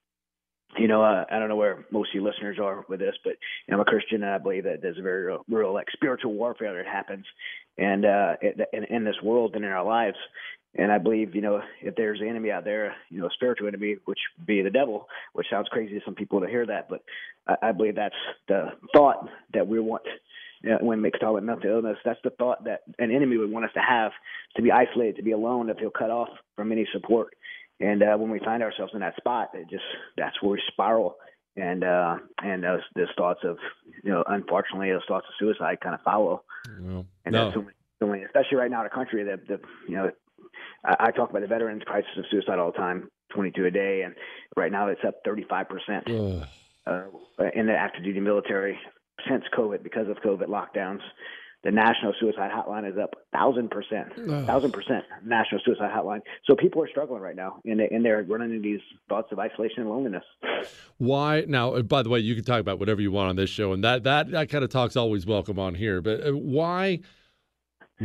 Q: you know, uh, I don't know where most of you listeners are with this, but I'm a Christian, and I believe that there's a very real, real like spiritual warfare that happens, and uh, in, in this world and in our lives. And I believe, you know, if there's an enemy out there, you know, a spiritual enemy, which would be the devil, which sounds crazy to some people to hear that, but I, I believe that's the thought that we want. Know, when mixed talk with mental illness, that's the thought that an enemy would want us to have, to be isolated, to be alone, to feel cut off from any support. And uh, when we find ourselves in that spot, it just that's where we spiral. And uh, and those, those thoughts of, you know, unfortunately, those thoughts of suicide kind of follow.
F: Well,
Q: And
F: no.
Q: that's so many, so many, especially right now in the country that the you know, I, I talk about the veterans crisis of suicide all the time, 22 a day, and right now it's up 35 percent uh, in the active duty military since COVID because of COVID lockdowns. The national suicide hotline is up thousand percent, thousand percent national suicide hotline. So people are struggling right now, and and they're running into these thoughts of isolation and loneliness.
F: Why now? uh, By the way, you can talk about whatever you want on this show, and that that that kind of talk's always welcome on here. But uh, why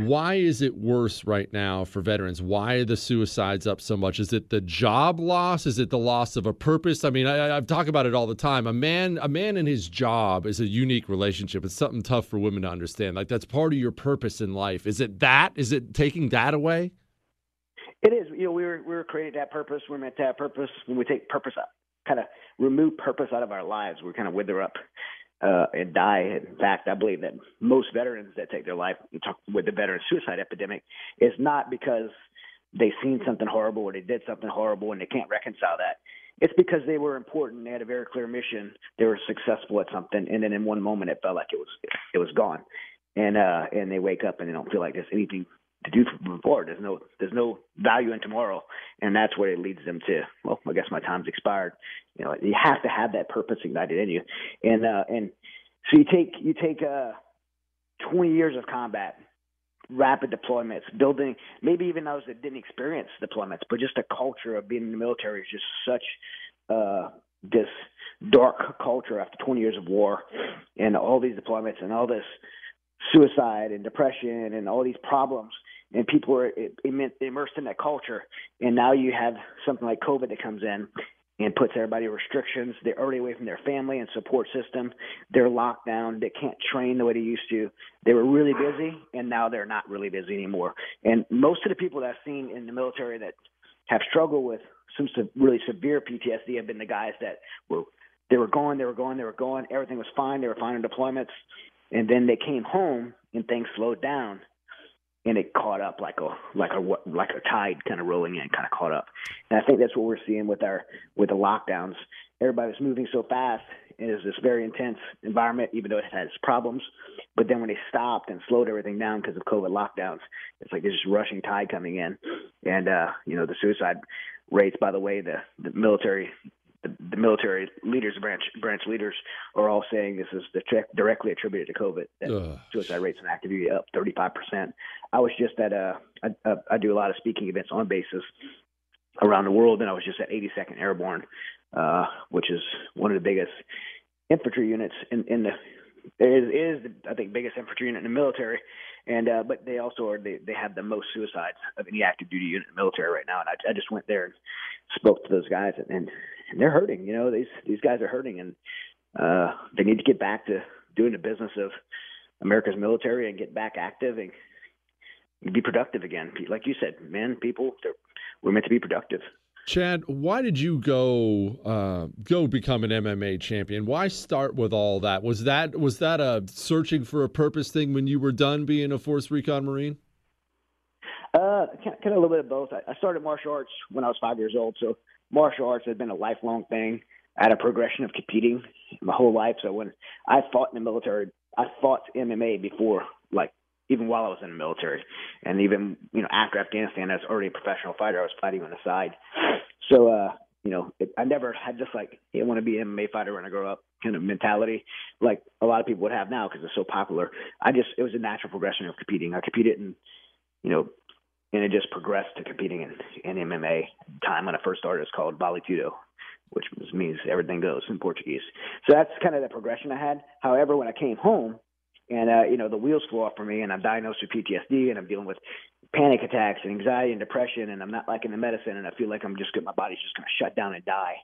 F: why is it worse right now for veterans? Why are the suicides up so much? Is it the job loss? Is it the loss of a purpose? I mean, I, I talk about it all the time. A man, a man in his job is a unique relationship. It's something tough for women to understand. Like that's part of your purpose in life. Is it that? Is it taking that away?
Q: It is. You know, we were we were created that purpose. We're meant to have purpose. When we take purpose out, kind of remove purpose out of our lives, we kind of wither up uh, and die. In fact, I believe that most veterans that take their life, talk with the veteran suicide epidemic, is not because they've seen something horrible or they did something horrible and they can't reconcile that. It's because they were important. They had a very clear mission. They were successful at something, and then in one moment, it felt like it was it was gone. And uh, and they wake up and they don't feel like there's anything to do forward. There's no there's no value in tomorrow, and that's where it leads them to. Well, I guess my time's expired. You know, you have to have that purpose ignited in you, and uh, and so you take you take uh, 20 years of combat, rapid deployments, building maybe even those that didn't experience deployments, but just a culture of being in the military is just such uh, this dark culture after 20 years of war, and all these deployments and all this suicide and depression and all these problems and people im- immersed in that culture. And now you have something like covid that comes in and puts everybody restrictions. They're already away from their family and support system. They're locked down. They can't train the way they used to. They were really busy and now they're not really busy anymore. And most of the people that i've seen in the military that have struggled with some really severe ptsd have been the guys that were they were going they were going they were going everything was fine. They were fine in deployments. And then they came home and things slowed down and it caught up like a like a like a tide kind of rolling in kind of caught up. And i think that's what we're seeing with our with the lockdowns. Everybody was moving so fast it was this very intense environment even though it had its problems. But then when they stopped and slowed everything down because of covid lockdowns it's like this rushing tide coming in. And uh you know the suicide rates by the way the the military the, the military leaders, branch branch leaders, are all saying this is directly attributed to COVID. That
F: Ugh.
Q: suicide rates in active duty up 35 percent. I was just at a I do a lot of speaking events on bases around the world, and I was just at 82nd Airborne, uh, which is one of the biggest infantry units in, in the is is I think biggest infantry unit in the military, and uh, but they also are they they have the most suicides of any active duty unit in the military right now. And I, I just went there and spoke to those guys, and, and they're hurting. You know, these these guys are hurting, and uh, they need to get back to doing the business of America's military and get back active and be productive again. Like you said, man, people we're meant to be productive.
F: Chad, why did you go uh, go become an MMA champion? Why start with all that? Was that was that a searching for a purpose thing when you were done being a Force Recon Marine?
Q: Uh, kind of a little bit of both. I started martial arts when I was five years old, so martial arts has been a lifelong thing. I had a progression of competing my whole life. So when I fought in the military, I fought MMA before, like even while I was in the military, and even you know after Afghanistan, I was already a professional fighter. I was fighting on the side. So uh, you know, it, I never had just like, I want to be an MMA fighter when I grow up kind of mentality, like a lot of people would have now because it's so popular. I just it was a natural progression of competing. I competed in, you know, and it just progressed to competing in, in MMA. Time when I first started, it's called Vale Tudo, which means everything goes in Portuguese. So that's kind of the progression I had. However, when I came home, and uh, you know the wheels flew off for me, and I'm diagnosed with PTSD, and I'm dealing with panic attacks and anxiety and depression, and I'm not liking the medicine, and I feel like I'm just my body's just going to shut down and die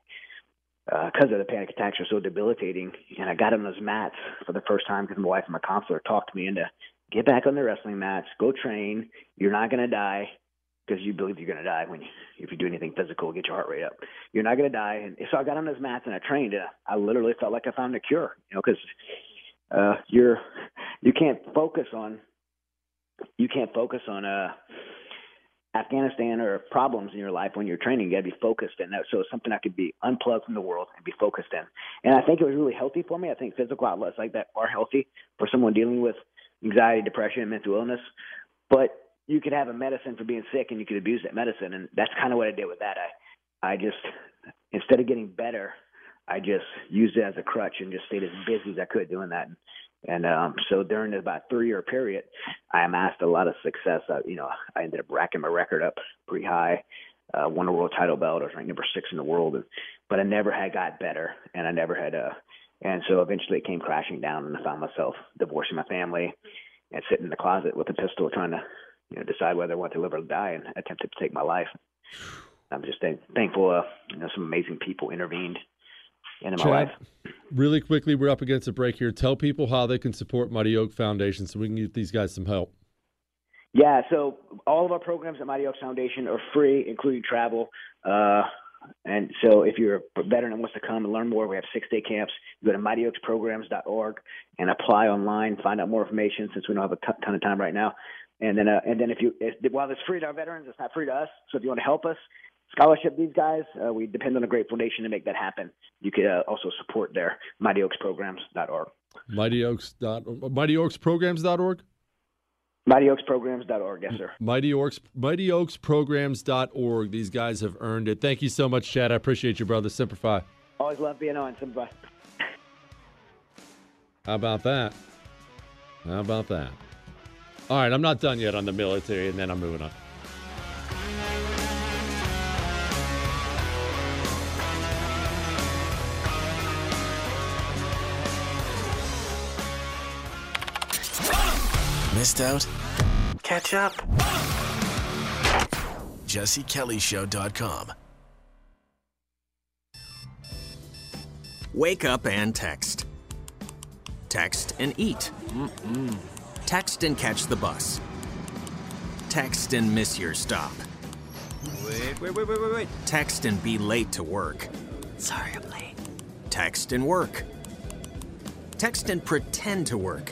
Q: because uh, of the panic attacks are so debilitating. And I got on those mats for the first time because my wife and my counselor talked me into get back on the wrestling mats, go train. You're not going to die because you believe you're going to die when you, if you do anything physical, get your heart rate up. You're not going to die. And so I got on those mats and I trained, and I literally felt like I found a cure. You know, because uh, you're you can't focus on you can't focus on uh Afghanistan or problems in your life when you're training. You got to be focused, and that, so it's something I could be unplugged from the world and be focused in. And I think it was really healthy for me. I think physical outlets like that are healthy for someone dealing with anxiety, depression, and mental illness. But you could have a medicine for being sick, and you could abuse that medicine, and that's kind of what I did with that. I, I just instead of getting better, I just used it as a crutch and just stayed as busy as I could doing that. And, and um, so during about three year period, I amassed a lot of success. I, you know, I ended up racking my record up pretty high. Uh, won a world title belt. I was ranked number six in the world, and, but I never had got better, and I never had uh And so eventually it came crashing down, and I found myself divorcing my family and sitting in the closet with a pistol, trying to, you know, decide whether I want to live or die, and attempted to take my life. I'm just thankful. Uh, you know, some amazing people intervened into my
F: Chad,
Q: life.
F: Really quickly, we're up against a break here. Tell people how they can support Mighty Oak Foundation so we can get these guys some help.
Q: Yeah, so all of our programs at Mighty Oaks Foundation are free, including travel. Uh, and so if you're a veteran and wants to come and learn more, we have six day camps. You go to mightyoaksprograms.org and apply online, find out more information since we don't have a ton of time right now. And then, uh, and then if you, if, while it's free to our veterans, it's not free to us. So if you want to help us, scholarship these guys. Uh, we depend on a grateful nation to make that happen. You could uh, also support their mightyoaksprograms.org.
F: Mighty Oaks dot Mighty Oaks Programs.org?
Q: MightyOaksPrograms.org, yes, sir.
F: Mighty Oaks Mighty Oaks Programs.org. These guys have earned it. Thank you so much, Chad. I appreciate you, brother. Semper Fi.
Q: Always love being on. Semper Fi.
F: How about that? How about that? All right, I'm not done yet on the military, and then I'm moving on.
E: Missed out?
H: Catch up.
E: JesseKellyShow.com.
G: Wake up and text. Text and eat.
H: Mm-mm.
G: Text and catch the bus. Text and miss your stop.
H: Wait, wait, wait, wait, wait, wait.
G: Text and be late to work.
H: Sorry, I'm late.
G: Text and work. Text and pretend to work.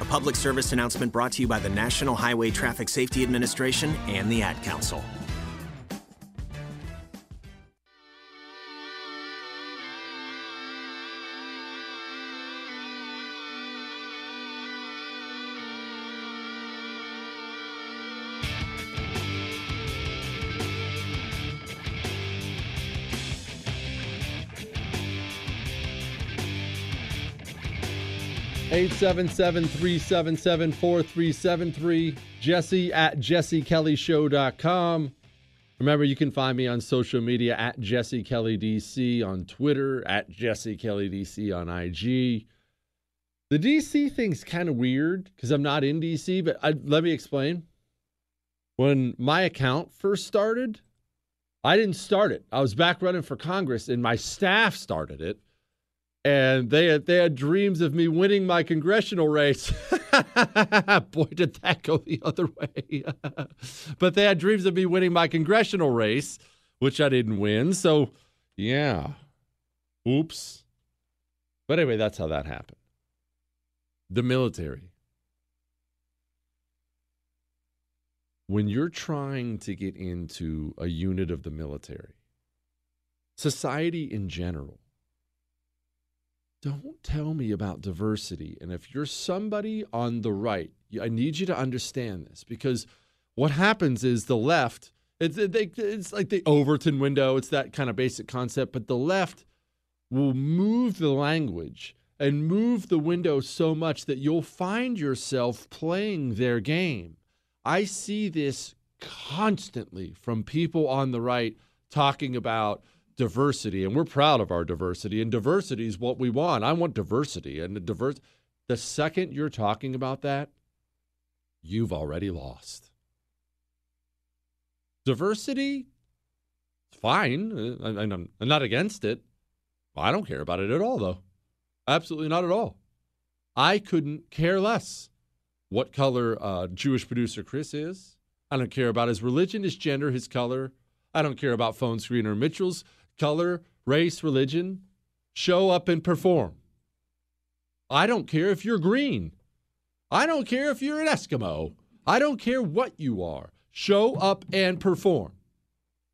G: A public service announcement brought to you by the National Highway Traffic Safety Administration and the Ad Council.
F: 877 377 4373. Jesse at jessekellyshow.com. Remember, you can find me on social media at Jesse Kelly DC on Twitter, at Jesse Kelly DC on IG. The DC thing's kind of weird because I'm not in DC, but I, let me explain. When my account first started, I didn't start it. I was back running for Congress, and my staff started it. And they had, they had dreams of me winning my congressional race. Boy, did that go the other way. but they had dreams of me winning my congressional race, which I didn't win. So, yeah. Oops. But anyway, that's how that happened. The military. When you're trying to get into a unit of the military, society in general, don't tell me about diversity. And if you're somebody on the right, I need you to understand this because what happens is the left, it's, it's like the Overton window, it's that kind of basic concept, but the left will move the language and move the window so much that you'll find yourself playing their game. I see this constantly from people on the right talking about diversity, and we're proud of our diversity, and diversity is what we want. I want diversity, and the diverse. The second you're talking about that, you've already lost. Diversity, fine. I'm, I'm not against it. I don't care about it at all, though. Absolutely not at all. I couldn't care less what color uh, Jewish producer Chris is. I don't care about his religion, his gender, his color. I don't care about phone screener Mitchell's color, race, religion, show up and perform. I don't care if you're green. I don't care if you're an Eskimo. I don't care what you are. Show up and perform.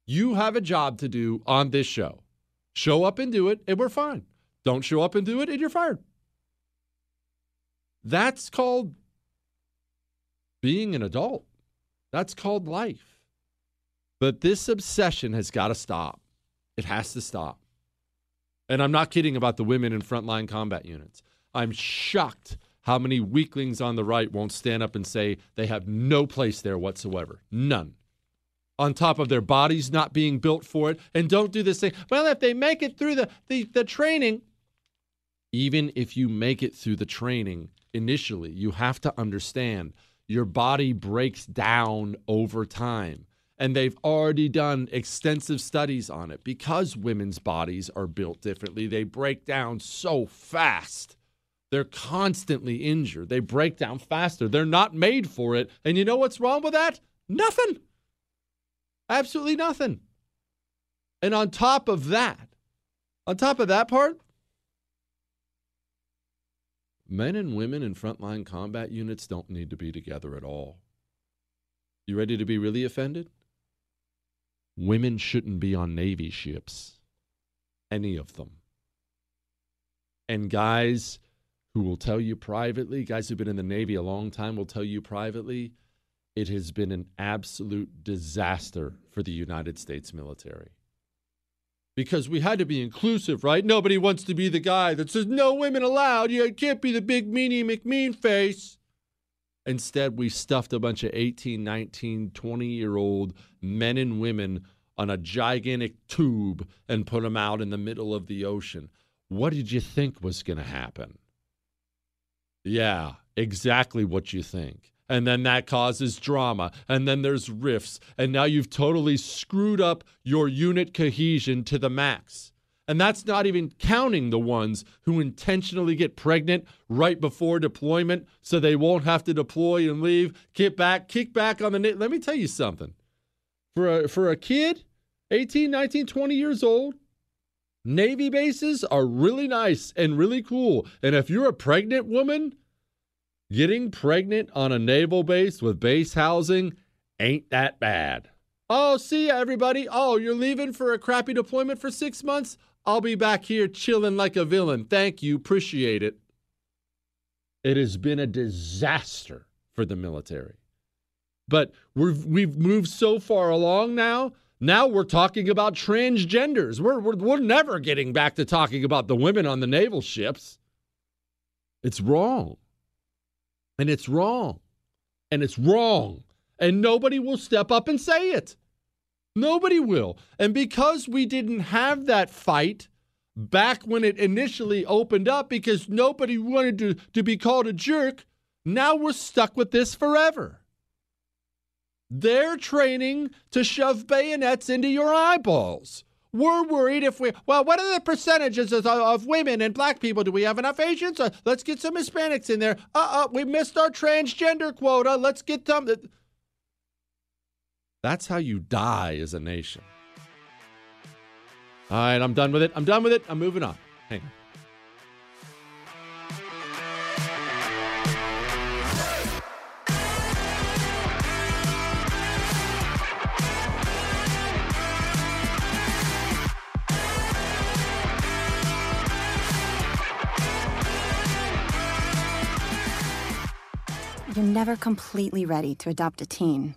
F: You have a job to do on this show. Show up and do it, and we're fine. Don't show up and do it, and you're fired. That's called being an adult. That's called life. But this obsession has got to stop. It has to stop. And I'm not kidding about the women in frontline combat units. I'm shocked how many weaklings on the right won't stand up and say they have no place there whatsoever. None. On top of their bodies not being built for it. And don't do this thing. Well, if they make it through the, the, the training, even if you make it through the training initially, you have to understand your body breaks down over time and they've already done extensive studies on it because women's bodies are built differently. They break down so fast. They're constantly injured. They break down faster. They're not made for it. And you know what's wrong with that? Nothing. Absolutely nothing. And on top of that, on top of that part, men and women in frontline combat units don't need to be together at all. You ready to be really offended? Women shouldn't be on Navy ships, any of them. And guys who will tell you privately, guys who've been in the Navy a long time will tell you privately, it has been an absolute disaster for the United States military. Because we had to be inclusive, right? Nobody wants to be the guy that says, no women allowed. You can't be the big meanie McMean face. Instead, we stuffed a bunch of 18, 19, 20 year old men and women on a gigantic tube and put them out in the middle of the ocean. What did you think was going to happen? Yeah, exactly what you think. And then that causes drama. And then there's rifts. And now you've totally screwed up your unit cohesion to the max. And that's not even counting the ones who intentionally get pregnant right before deployment so they won't have to deploy and leave, kick back, kick back on the net. Let me tell you something. For a, for a kid, 18, 19, 20 years old, Navy bases are really nice and really cool. And if you're a pregnant woman, getting pregnant on a naval base with base housing ain't that bad. Oh, see ya, everybody. Oh, you're leaving for a crappy deployment for six months? I'll be back here chilling like a villain. Thank you. Appreciate it. It has been a disaster for the military. But we've, we've moved so far along now. Now we're talking about transgenders. We're, we're, we're never getting back to talking about the women on the naval ships. It's wrong. And it's wrong. And it's wrong. And nobody will step up and say it. Nobody will. And because we didn't have that fight back when it initially opened up, because nobody wanted to, to be called a jerk, now we're stuck with this forever. They're training to shove bayonets into your eyeballs. We're worried if we, well, what are the percentages of, of women and black people? Do we have enough Asians? Uh, let's get some Hispanics in there. Uh uh, we missed our transgender quota. Let's get them. That's how you die as a nation. All right, I'm done with it. I'm done with it. I'm moving on. Hang on.
R: You're never completely ready to adopt a teen.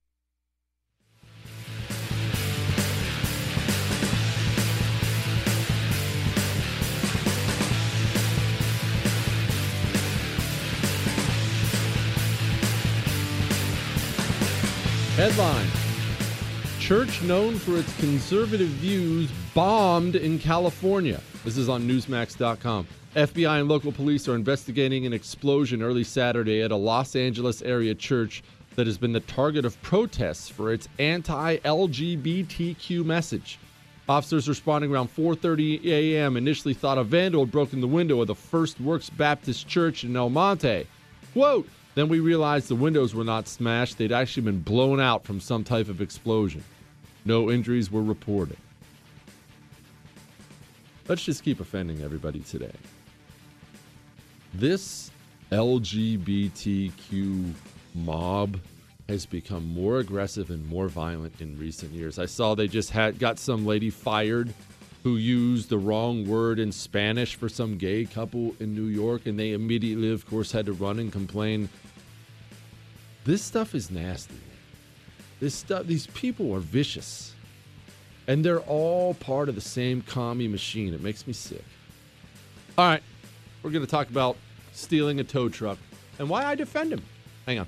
F: Headline Church known for its conservative views bombed in California. This is on Newsmax.com. FBI and local police are investigating an explosion early Saturday at a Los Angeles area church that has been the target of protests for its anti-LGBTQ message. Officers responding around 4:30 a.m. initially thought a vandal had broken the window of the First Works Baptist Church in El Monte. Quote, then we realized the windows were not smashed, they'd actually been blown out from some type of explosion. No injuries were reported. Let's just keep offending everybody today. This LGBTQ mob has become more aggressive and more violent in recent years. I saw they just had got some lady fired who used the wrong word in Spanish for some gay couple in New York, and they immediately, of course, had to run and complain. This stuff is nasty. This stuff, these people are vicious, and they're all part of the same commie machine. It makes me sick. All right, we're going to talk about stealing a tow truck and why I defend him. Hang on.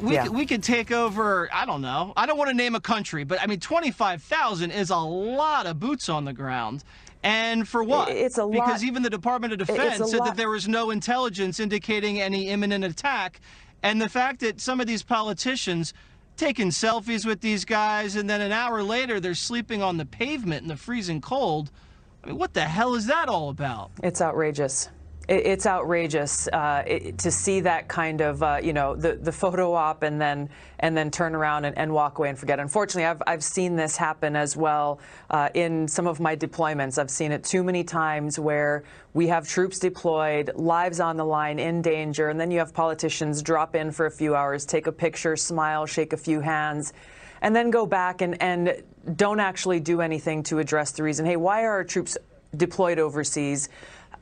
S: We, we,
L: Yeah.
S: could, we could take over, I don't know. I don't want to name a country, but I mean, 25,000 is a lot of boots on the ground. And for what?
L: It's a lot-
S: Because even the Department of Defense said
L: lot-
S: that there was no intelligence indicating any imminent attack. And the fact that some of these politicians taking selfies with these guys and then an hour later they're sleeping on the pavement in the freezing cold. I mean, what the hell is that all about?
L: It's outrageous. It, it's outrageous uh, it, to see that kind of uh, you know the, the photo op and then and then turn around and, and walk away and forget. Unfortunately, I've, I've seen this happen as well uh, in some of my deployments. I've seen it too many times where we have troops deployed, lives on the line, in danger, and then you have politicians drop in for a few hours, take a picture, smile, shake a few hands, and then go back and, and don't actually do anything to address the reason. Hey, why are our troops deployed overseas?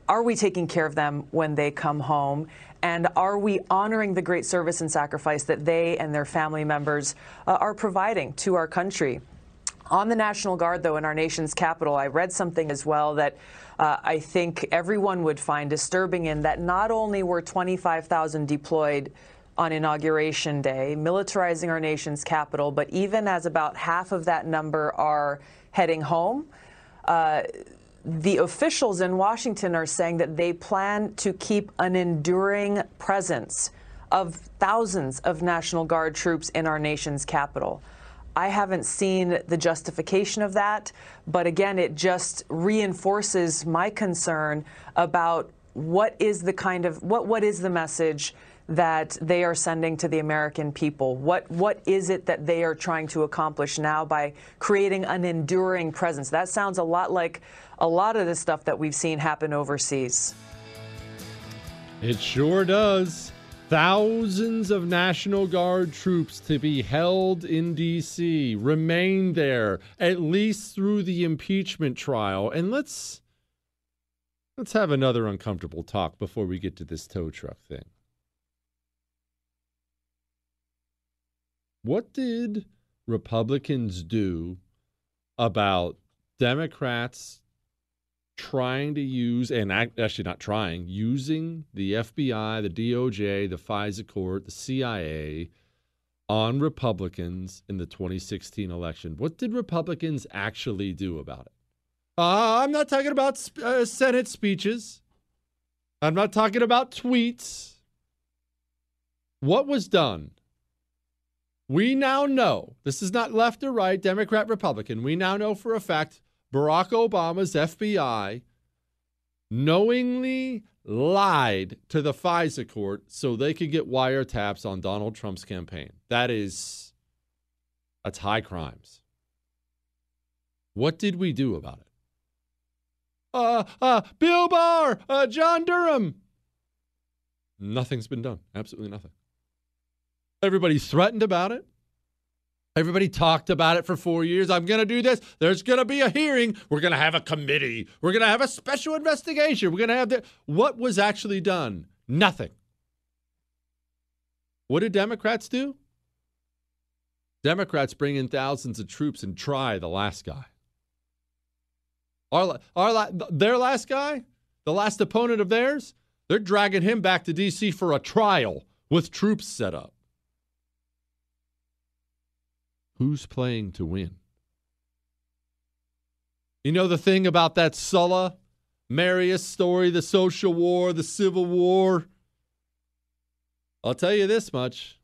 L: Are we taking care of them when they come home? And are we honoring the great service and sacrifice that they and their family members uh, are providing to our country? On the National Guard, though, in our nation's capital, I read something as well that uh, I think everyone would find disturbing in that not only were 25,000 deployed on Inauguration Day, militarizing our nation's capital, but even as about half of that number are heading home, uh, the officials in Washington are saying that they plan to keep an enduring presence of thousands of National Guard troops in our nation's capital. I haven't seen the justification of that, but again, it just reinforces my concern about what is the kind of what what is the message that they are sending to the American people? What what is it that they are trying to accomplish now by creating an enduring presence? That sounds a lot like a lot of the stuff that we've seen happen overseas.
F: It sure does. Thousands of National Guard troops to be held in D.C., remain there at least through the impeachment trial. And let's let's have another uncomfortable talk before we get to this tow truck thing. What did Republicans do about Democrats trying to use, and actually not trying, using the FBI, the DOJ, the FISA court, the CIA on Republicans in the 2016 election. What did Republicans actually do about it? Uh, I'm not talking about uh, Senate speeches. I'm not talking about tweets. What was done? We now know this is not left or right, Democrat, Republican. We now know for a fact Barack Obama's FBI knowingly lied to the FISA court so they could get wiretaps on Donald Trump's campaign. That is, that's high crimes. What did we do about it? Uh, uh, Bill Barr, uh, John Durham. Nothing's been done. Absolutely nothing. Everybody threatened about it. Everybody talked about it for four years. I'm going to do this. There's going to be a hearing. We're going to have a committee. We're going to have a special investigation. We're going to have the. What was actually done? Nothing. What did Democrats do? Democrats bring in thousands of troops and try the last guy. Our, our, their last guy, the last opponent of theirs, they're dragging him back to D.C. for a trial with troops set up. Who's playing to win? You know the thing about that Sulla, Marius story, the social war, the civil war? I'll tell you this much.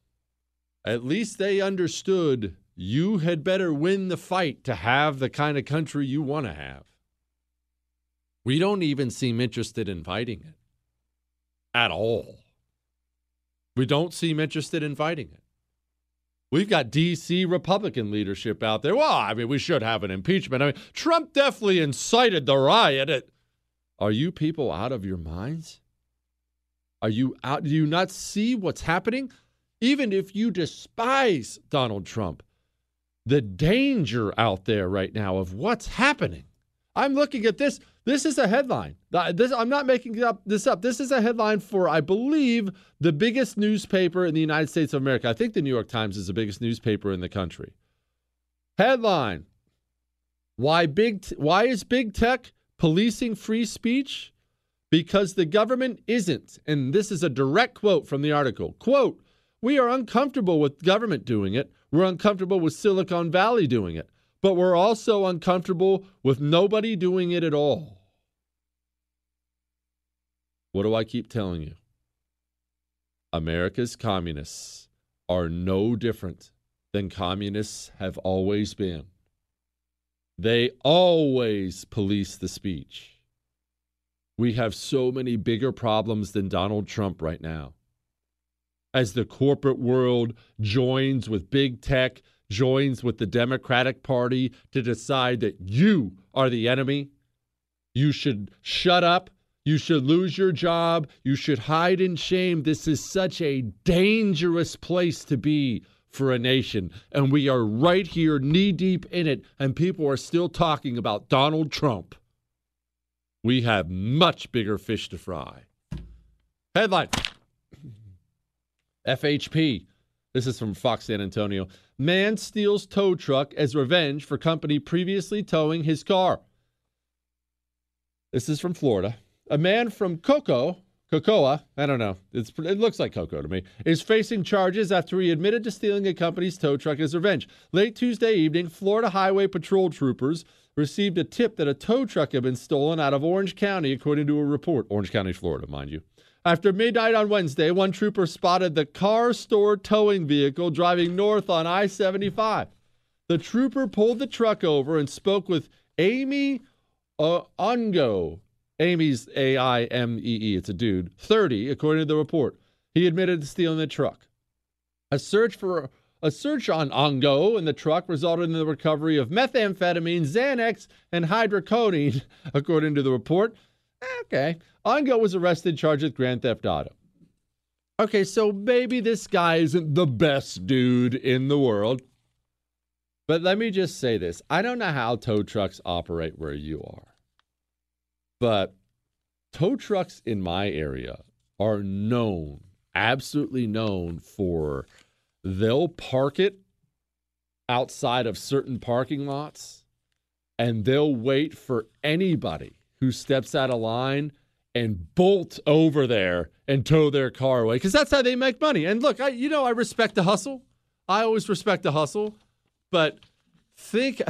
F: At least they understood you had better win the fight to have the kind of country you want to have. We don't even seem interested in fighting it at all. We don't seem interested in fighting it. We've got D.C. Republican leadership out there. Well, I mean, we should have an impeachment. I mean, Trump definitely incited the riot. Are you people out of your minds? Are you out? Do you not see what's happening? Even if you despise Donald Trump, the danger out there right now of what's happening. I'm looking at this. This is a headline. This, I'm not making up this up. This is a headline for, I believe, the biggest newspaper in the United States of America. I think the New York Times is the biggest newspaper in the country. Headline: Why big? Why is big tech policing free speech? Because the government isn't. And this is a direct quote from the article. Quote: We are uncomfortable with government doing it. We're uncomfortable with Silicon Valley doing it but we're also uncomfortable with nobody doing it at all. What do I keep telling you? America's communists are no different than communists have always been. They always police the speech. We have so many bigger problems than Donald Trump right now. As the corporate world joins with big tech, joins with the Democratic Party to decide that you are the enemy, you should shut up. You should lose your job. You should hide in shame. This is such a dangerous place to be for a nation. And we are right here, knee deep in it, and people are still talking about Donald Trump. We have much bigger fish to fry. Headline FHP. This is from Fox San Antonio. Man steals tow truck as revenge for company previously towing his car. This is from Florida. A man from Cocoa, Cocoa, I don't know, it's, it looks like Cocoa to me, is facing charges after he admitted to stealing a company's tow truck as revenge. Late Tuesday evening, Florida Highway Patrol troopers received a tip that a tow truck had been stolen out of Orange County, according to a report. Orange County, Florida, mind you. After midnight on Wednesday, one trooper spotted the car store towing vehicle driving north on I 75. The trooper pulled the truck over and spoke with Amy uh, Ongo. Amy's A I M E E. It's a dude. 30, according to the report. He admitted to stealing the truck. A search for a search on Ongo and the truck resulted in the recovery of methamphetamine, Xanax, and hydrocodone, according to the report. Okay. Ongo was arrested, charged with grand theft auto. Okay, so maybe this guy isn't the best dude in the world. But let me just say this I don't know how tow trucks operate where you are, but tow trucks in my area are known, absolutely known for they'll park it outside of certain parking lots and they'll wait for anybody who steps out of line and bolt over there and tow their car away because that's how they make money. And look, I you know I respect the hustle. I always respect the hustle. But think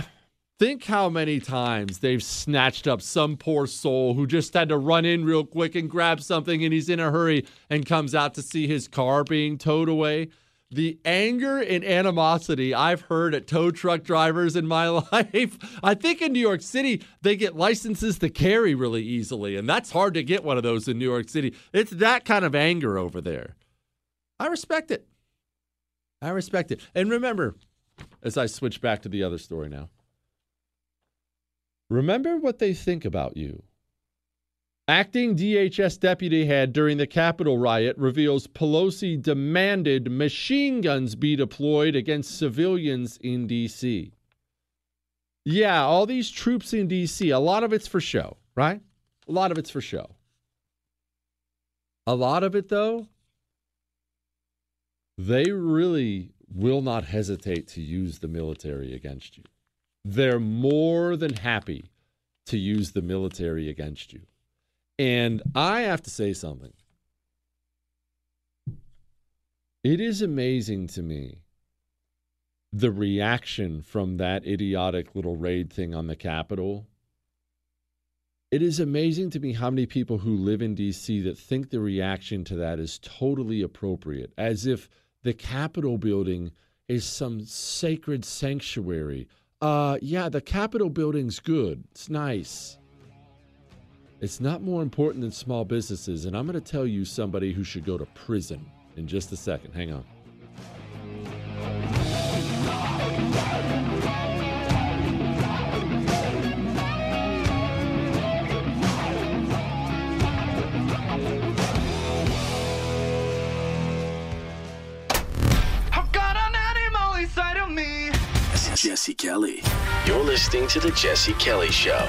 F: think how many times they've snatched up some poor soul who just had to run in real quick and grab something and he's in a hurry and comes out to see his car being towed away. The anger and animosity I've heard at tow truck drivers in my life. I think in New York City, they get licenses to carry really easily, and that's hard to get one of those in New York City. It's that kind of anger over there. I respect it. I respect it. And remember, as I switch back to the other story now. Remember what they think about you. Acting DHS deputy head during the Capitol riot reveals Pelosi demanded machine guns be deployed against civilians in D.C. Yeah, all these troops in D.C., a lot of it's for show, right? A lot of it's for show. A lot of it, though, they really will not hesitate to use the military against you. They're more than happy to use the military against you. And I have to say something. It is amazing to me the reaction from that idiotic little raid thing on the Capitol. It is amazing to me how many people who live in DC that think the reaction to that is totally appropriate, as if the Capitol building is some sacred sanctuary. Uh, yeah, the Capitol building's good. It's nice. It's not more important than small businesses, and I'm going to tell you somebody who should go to prison in just a second. Hang on.
E: Jesse Kelly. You're listening to The Jesse Kelly Show.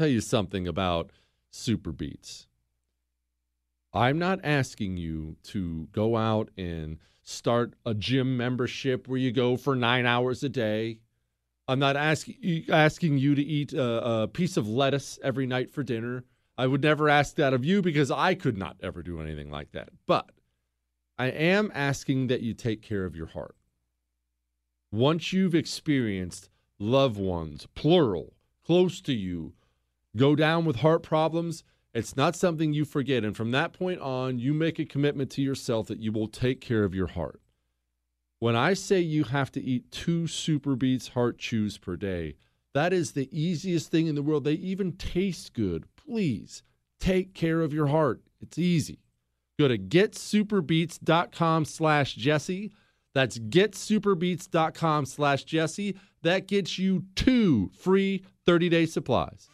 F: Tell you something about SuperBeets. I'm not asking you to go out and start a gym membership where you go for nine hours a day. I'm not asking asking you to eat a, a piece of lettuce every night for dinner. I would never ask that of you because I could not ever do anything like that. But I am asking that you take care of your heart. Once you've experienced loved ones, plural, close to you, go down with heart problems, it's not something you forget. And from that point on, you make a commitment to yourself that you will take care of your heart. When I say you have to eat two SuperBeets heart chews per day, That is the easiest thing in the world. They even taste good. Please take care of your heart. It's easy. Go to getsuperbeets.com slash Jesse. That's getsuperbeets.com slash Jesse. That gets you two free 30 day supplies.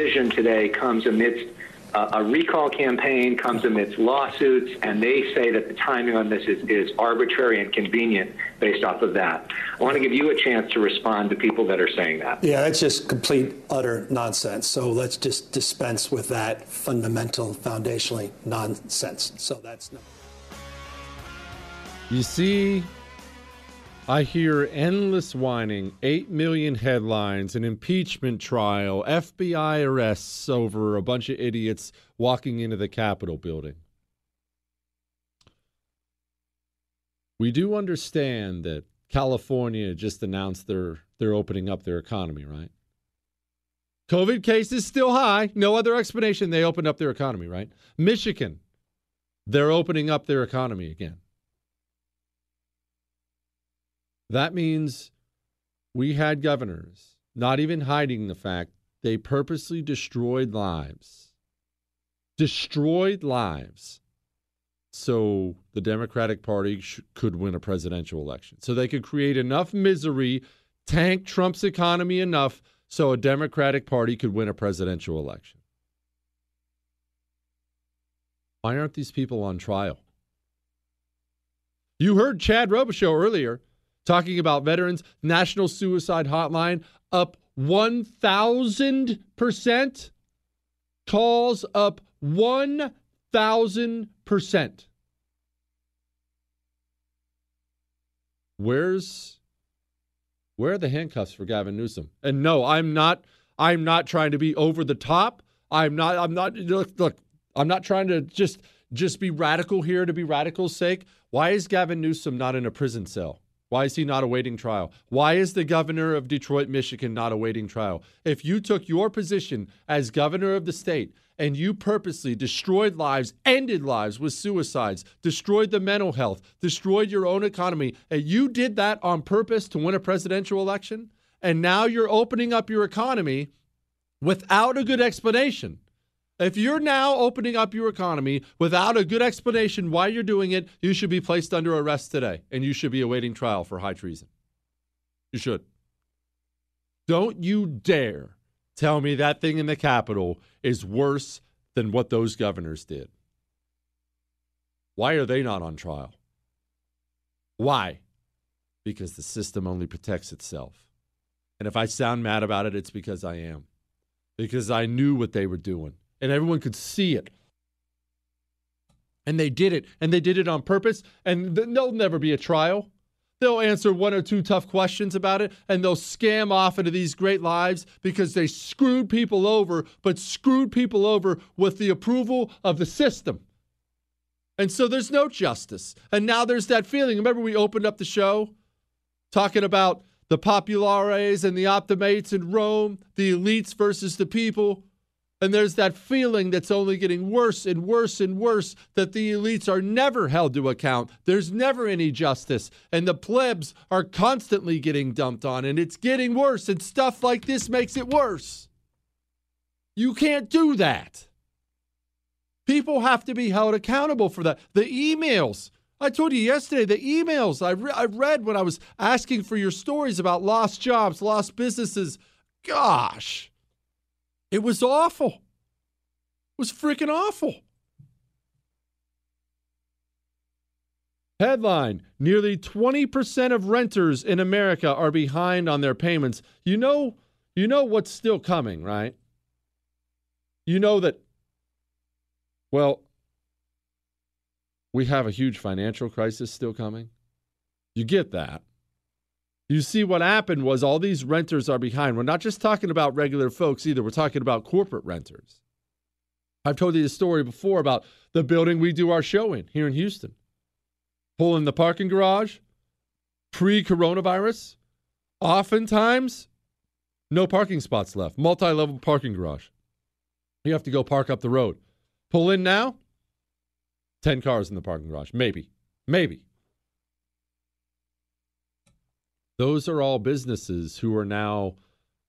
T: Decision today comes amidst uh, a recall campaign, comes amidst lawsuits, and they say that the timing on this is, is arbitrary and convenient based off of that. I want to give you a chance to respond to people that are saying that.
U: Yeah, that's just complete, utter nonsense. So let's just dispense with that fundamental, foundationally nonsense. So that's no.
F: You see, I hear endless whining, 8 million headlines, an impeachment trial, FBI arrests over a bunch of idiots walking into the Capitol building. We do understand that California just announced they're, they're opening up their economy, right? COVID cases still high. No other explanation. They opened up their economy, right? Michigan, they're opening up their economy again. That means we had governors not even hiding the fact they purposely destroyed lives. Destroyed lives so the Democratic Party sh- could win a presidential election. So they could create enough misery, tank Trump's economy enough so a Democratic Party could win a presidential election. Why aren't these people on trial? You heard Chad Robichaux earlier talking about veterans, National Suicide Hotline up 1,000%. Calls up 1,000%. Where's where are the handcuffs for Gavin Newsom? And no, I'm not I'm not trying to be over the top. I'm not I'm not look look, I'm not trying to just just be radical here to be radical's sake. Why is Gavin Newsom not in a prison cell? Why is he not awaiting trial? Why is the governor of Detroit, Michigan not awaiting trial? If you took your position as governor of the state and you purposely destroyed lives, ended lives with suicides, destroyed the mental health, destroyed your own economy, and you did that on purpose to win a presidential election, and now you're opening up your economy without a good explanation. If you're now opening up your economy without a good explanation why you're doing it, you should be placed under arrest today and you should be awaiting trial for high treason. You should. Don't you dare tell me that thing in the Capitol is worse than what those governors did. Why are they not on trial? Why? Because the system only protects itself. And if I sound mad about it, it's because I am. Because I knew what they were doing and everyone could see it. And they did it, and they did it on purpose, and there'll never be a trial. They'll answer one or two tough questions about it, and they'll scam off into these great lives because they screwed people over, but screwed people over with the approval of the system. And so there's no justice. And now there's that feeling. Remember, we opened up the show talking about the populares and the optimates in Rome, the elites versus the people. And there's that feeling that's only getting worse and worse and worse that the elites are never held to account. There's never any justice. And the plebs are constantly getting dumped on. And it's getting worse. And stuff like this makes it worse. You can't do that. People have to be held accountable for that. The emails. I told you yesterday, the emails I, re- I read when I was asking for your stories about lost jobs, lost businesses. Gosh. It was awful. It was freaking awful. Headline Nearly 20% of renters in America are behind on their payments. You know, you know what's still coming, right? You know that, well, we have a huge financial crisis still coming. You get that. You see, what happened was all these renters are behind. We're not just talking about regular folks either, we're talking about corporate renters. I've told you the story before about the building we do our show in here in Houston. Pull in the parking garage, Pre coronavirus, oftentimes, no parking spots left, multi level parking garage. You have to go park up the road. Pull in now, 10 cars in the parking garage. Maybe. Maybe. Those are all businesses who are now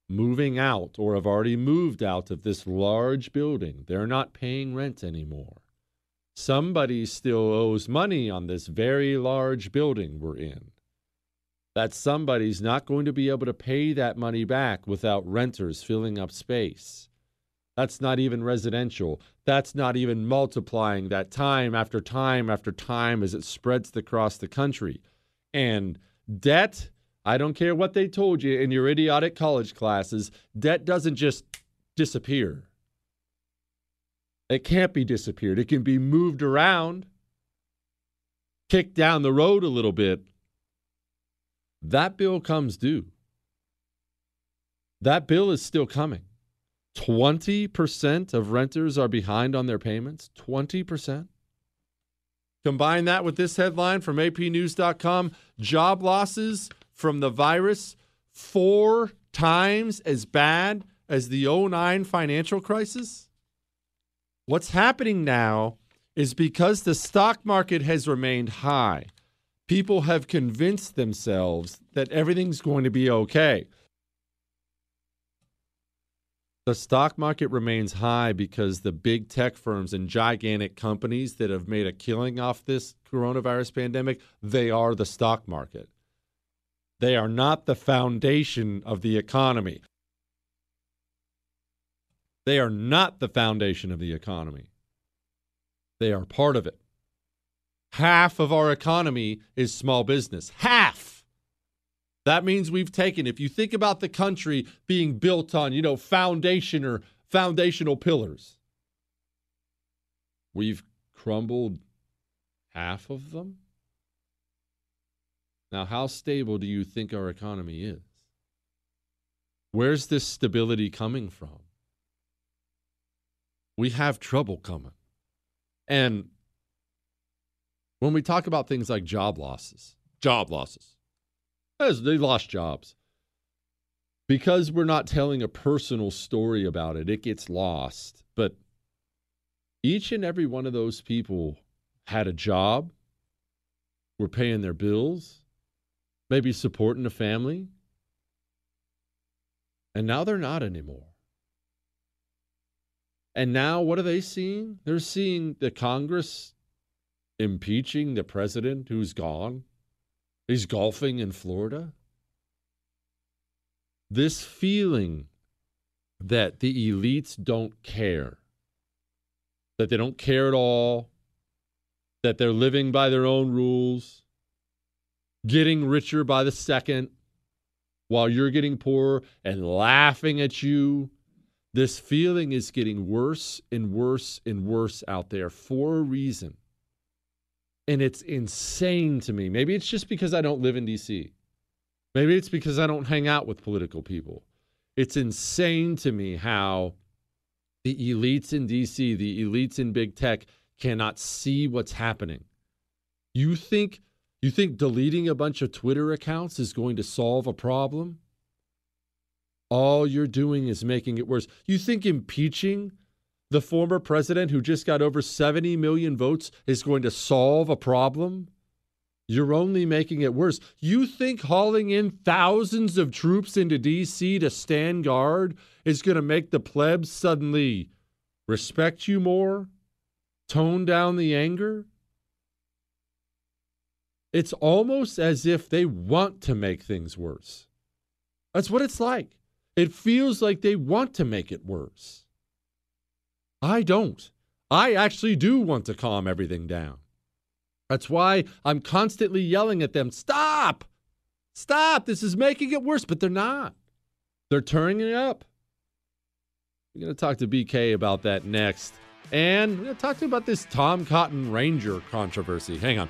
F: moving out or have already moved out of this large building. They're not paying rent anymore. Somebody still owes money on this very large building we're in. That somebody's not going to be able to pay that money back without renters filling up space. That's not even residential. That's not even multiplying that time after time after time as it spreads across the country. And debt, I don't care what they told you in your idiotic college classes, debt doesn't just disappear. It can't be disappeared. It can be moved around, kicked down the road a little bit. That bill comes due. That bill is still coming. 20% of renters are behind on their payments. 20%. Combine that with this headline from apnews.com job losses from the virus four times as bad as the 09 financial crisis. What's happening now is because the stock market has remained high, people have convinced themselves that everything's going to be okay. The stock market remains high because the big tech firms and gigantic companies that have made a killing off this coronavirus pandemic, they are the stock market. They are not the foundation of the economy. They are not the foundation of the economy. They are part of it. Half of our economy is small business. Half. That means we've taken, if you think about the country being built on, you know, foundation or foundational pillars, we've crumbled half of them. Now, how stable do you think our economy is? Where's this stability coming from? We have trouble coming. And when we talk about things like job losses, job losses, as they lost jobs. Because we're not telling a personal story about it, it gets lost. But each and every one of those people had a job, were paying their bills, maybe supporting a family, and now they're not anymore. And now what are they seeing? They're seeing the Congress impeaching the president who's gone. He's golfing in Florida. This feeling that the elites don't care, that they don't care at all, that they're living by their own rules, getting richer by the second while you're getting poorer and laughing at you. This feeling is getting worse and worse and worse out there for a reason. And it's insane to me. Maybe it's just because I don't live in DC. Maybe it's because I don't hang out with political people. It's insane to me how the elites in DC, the elites in big tech cannot see what's happening. You think you think deleting a bunch of Twitter accounts is going to solve a problem? All you're doing is making it worse. You think impeaching the former president who just got over 70 million votes is going to solve a problem? You're only making it worse. You think hauling in thousands of troops into D.C. to stand guard is going to make the plebs suddenly respect you more? Tone down the anger? It's almost as if they want to make things worse. That's what it's like. It feels like they want to make it worse. I don't. I actually do want to calm everything down. That's why I'm constantly yelling at them stop! Stop! This is making it worse, but they're not. They're turning it up. We're going to talk to BK about that next. And we're going to talk to him about this Tom Cotton Ranger controversy. Hang on.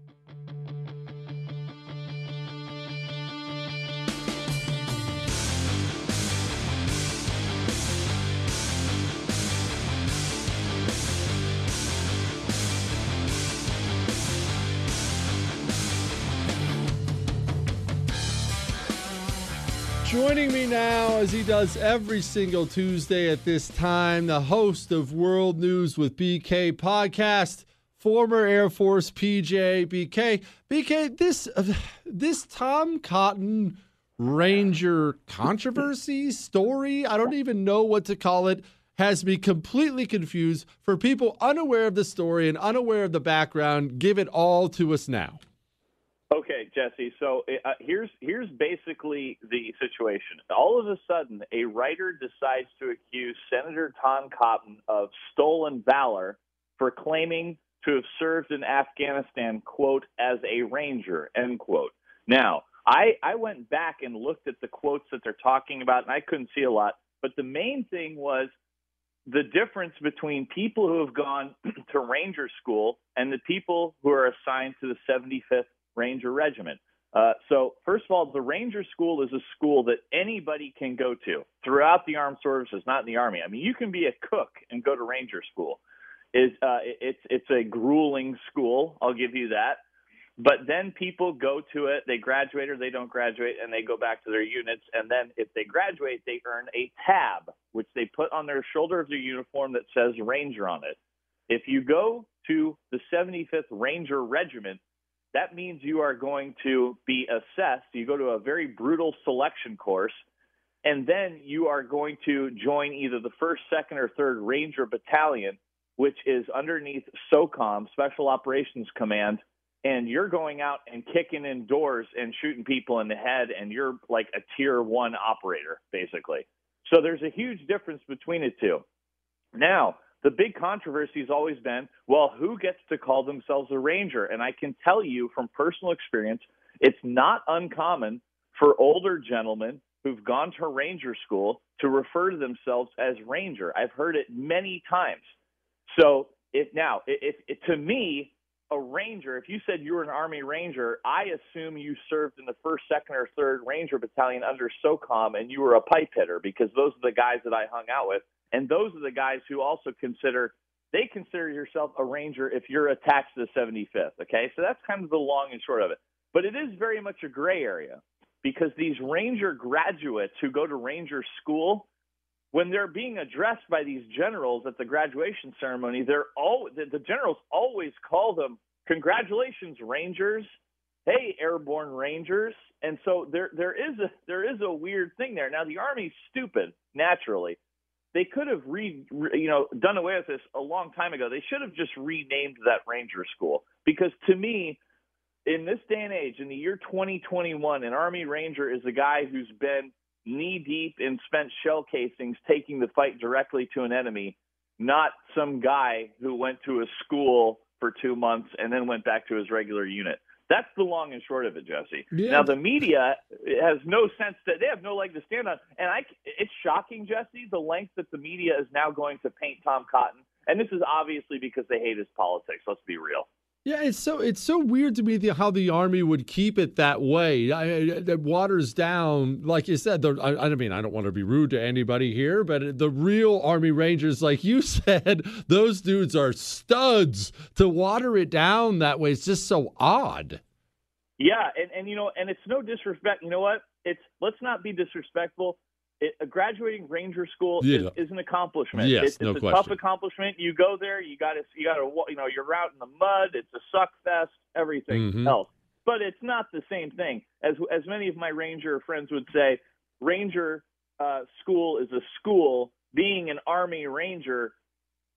F: Joining me now, as he does every single Tuesday at this time, the host of World News with BK podcast, former Air Force PJ BK. BK, this uh, this Tom Cotton Ranger controversy story, I don't even know what to call it, has me completely confused. For people unaware of the story and unaware of the background, give it all to us now.
V: Okay, Jesse. So uh, here's here's basically the situation. All of a sudden, a writer decides to accuse Senator Tom Cotton of stolen valor for claiming to have served in Afghanistan, quote, as a ranger, end quote. Now, I I went back and looked at the quotes that they're talking about, and I couldn't see a lot. But the main thing was the difference between people who have gone to ranger school and the people who are assigned to the 75th Ranger Regiment. Uh, so, first of all, the Ranger School is a school that anybody can go to throughout the armed services, not in the Army. I mean, you can be a cook and go to Ranger School. Is uh, it's it's a grueling school, I'll give you that. But then people go to it, they graduate or they don't graduate, and they go back to their units. And then if they graduate, they earn a tab, which they put on their shoulder of their uniform that says Ranger on it. If you go to the 75th Ranger Regiment, that means you are going to be assessed. You go to a very brutal selection course, and then you are going to join either the first, second, or third Ranger Battalion, which is underneath SOCOM, Special Operations Command. And you're going out and kicking in doors and shooting people in the head, and you're like a tier one operator, basically. So there's a huge difference between the two. Now, the big controversy has always been well, who gets to call themselves a ranger? And I can tell you from personal experience, it's not uncommon for older gentlemen who've gone to ranger school to refer to themselves as ranger. I've heard it many times. So if now, if, if to me, a ranger, if you said you were an army ranger, I assume you served in the first, second, or third ranger battalion under SOCOM and you were a pipe hitter because those are the guys that I hung out with. And those are the guys who also consider they consider yourself a ranger if you're attached to the 75th. Okay, so that's kind of the long and short of it. But it is very much a gray area because these ranger graduates who go to ranger school, when they're being addressed by these generals at the graduation ceremony, they're all the, the generals always call them congratulations rangers hey airborne rangers and so there there is a there is a weird thing there now the army's stupid naturally they could have re, you know done away with this a long time ago. They should have just renamed that Ranger School because to me, in this day and age, in the year 2021, an Army Ranger is a guy who's been knee deep in spent shell casings, taking the fight directly to an enemy, not some guy who went to a school for two months and then went back to his regular unit. That's the long and short of it, Jesse. Yeah. Now the media has no sense that they have no leg to stand on, and I it's shocking, Jesse, the length that the media is now going to paint Tom Cotton, and this is obviously because they hate his politics. Let's be real.
F: Yeah, it's so it's so weird to me the, how the army would keep it that way. I, it waters down, like you said. The, I, I mean, I don't want to be rude to anybody here, but the real Army Rangers, like you said, those dudes are studs. To water it down that way, it's just so odd.
V: Yeah, and and you know, and it's no disrespect. You know what? It's let's not be disrespectful it, a graduating ranger school
F: Yeah.
V: is, is an accomplishment.
F: Yes,
V: it's,
F: no
V: it's a
F: question.
V: tough accomplishment. You go there, you got to, you got to, you know, you're out in the mud. It's a suck fest. Everything
F: Mhm.
V: else, but it's not the same thing as as many of my ranger friends would say. Ranger uh, school is a school. Being an army ranger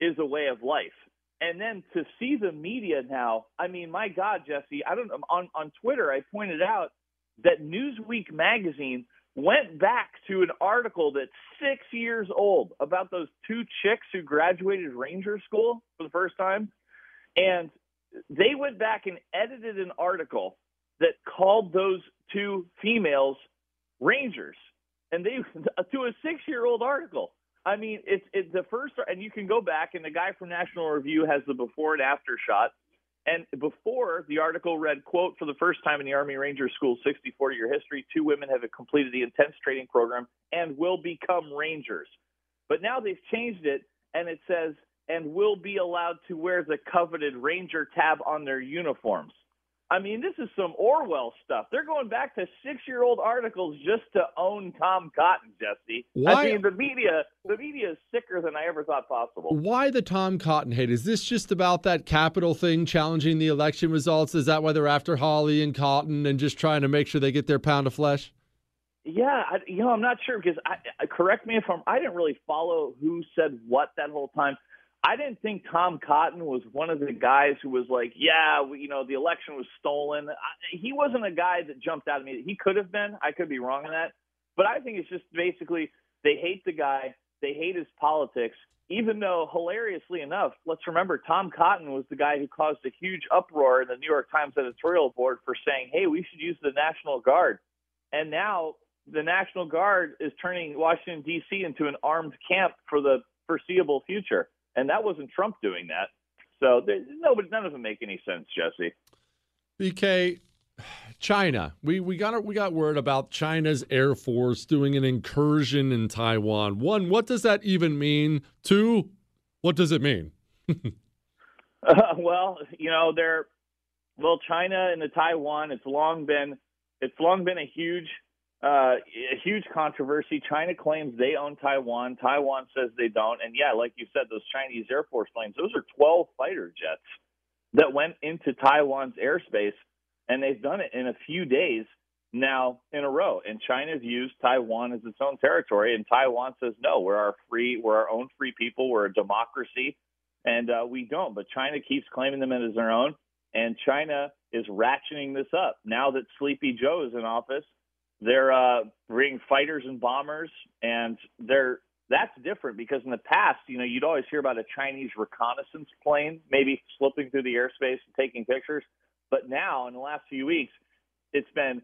V: is a way of life. And then to see the media now, I mean, my God, Jesse, I don't know. On, on Twitter, I pointed out that Newsweek magazine went back to an article that's six years old about those two chicks who graduated Ranger School for the first time. And they went back and edited an article that called those two females Rangers. And they, to a six year old article. I mean, it's it's the first, and you can go back, and the guy from National Review has the before and after shot. And before the article read, quote, for the first time in the Army Ranger School's 64 year history, two women have completed the intense training program and will become Rangers. But now they've changed it, and it says, and will be allowed to wear the coveted Ranger tab on their uniforms. I mean, this is some Orwell stuff. They're going back to six-year-old articles just to own Tom Cotton, Jesse.
F: Why-
V: I mean, the media, the media is sicker than I ever thought possible.
F: Why the Tom Cotton hate? Is this just about that Capitol thing challenging the election results? Is that why they're after Hawley and Cotton and just trying to make sure they get their pound of flesh?
V: Yeah, I, you know, I'm not sure because I, correct me if I'm. I didn't really follow who said what that whole time. I didn't think Tom Cotton was one of the guys who was like, yeah, we, you know, the election was stolen. I, he wasn't a guy that jumped out at me. He could have been. I could be wrong on that, but I think it's just basically they hate the guy. They hate his politics. Even though, hilariously enough, let's remember Tom Cotton was the guy who caused a huge uproar in the New York Times editorial board for saying, "Hey, we should use the National Guard." And now the National Guard is turning Washington D.C. into an armed camp for the foreseeable future, and that wasn't Trump doing that. So there, no, but none of them make any sense, Jesse.
F: BK, China. We we got we got word about China's air force doing an incursion in Taiwan. One, what does that even mean? Two, what does it mean?
V: Uh, well, you know, they're well, China and the Taiwan. It's long been it's long been a huge uh, a huge controversy. China claims they own Taiwan. Taiwan says they don't. And yeah, like you said, those Chinese Air Force planes, those are 12 fighter jets that went into Taiwan's airspace, and they've done it in a few days now in a row. And China used Taiwan as its own territory, and Taiwan says no, we're our free, we're our own free people, we're a democracy, and uh, we don't. But China keeps claiming them as their own, and China is ratcheting this up now that Sleepy Joe is in office. They're uh, bringing fighters and bombers, and they're that's different because in the past, you know, you'd always hear about a Chinese reconnaissance plane maybe slipping through the airspace and taking pictures. But now, in the last few weeks, it's been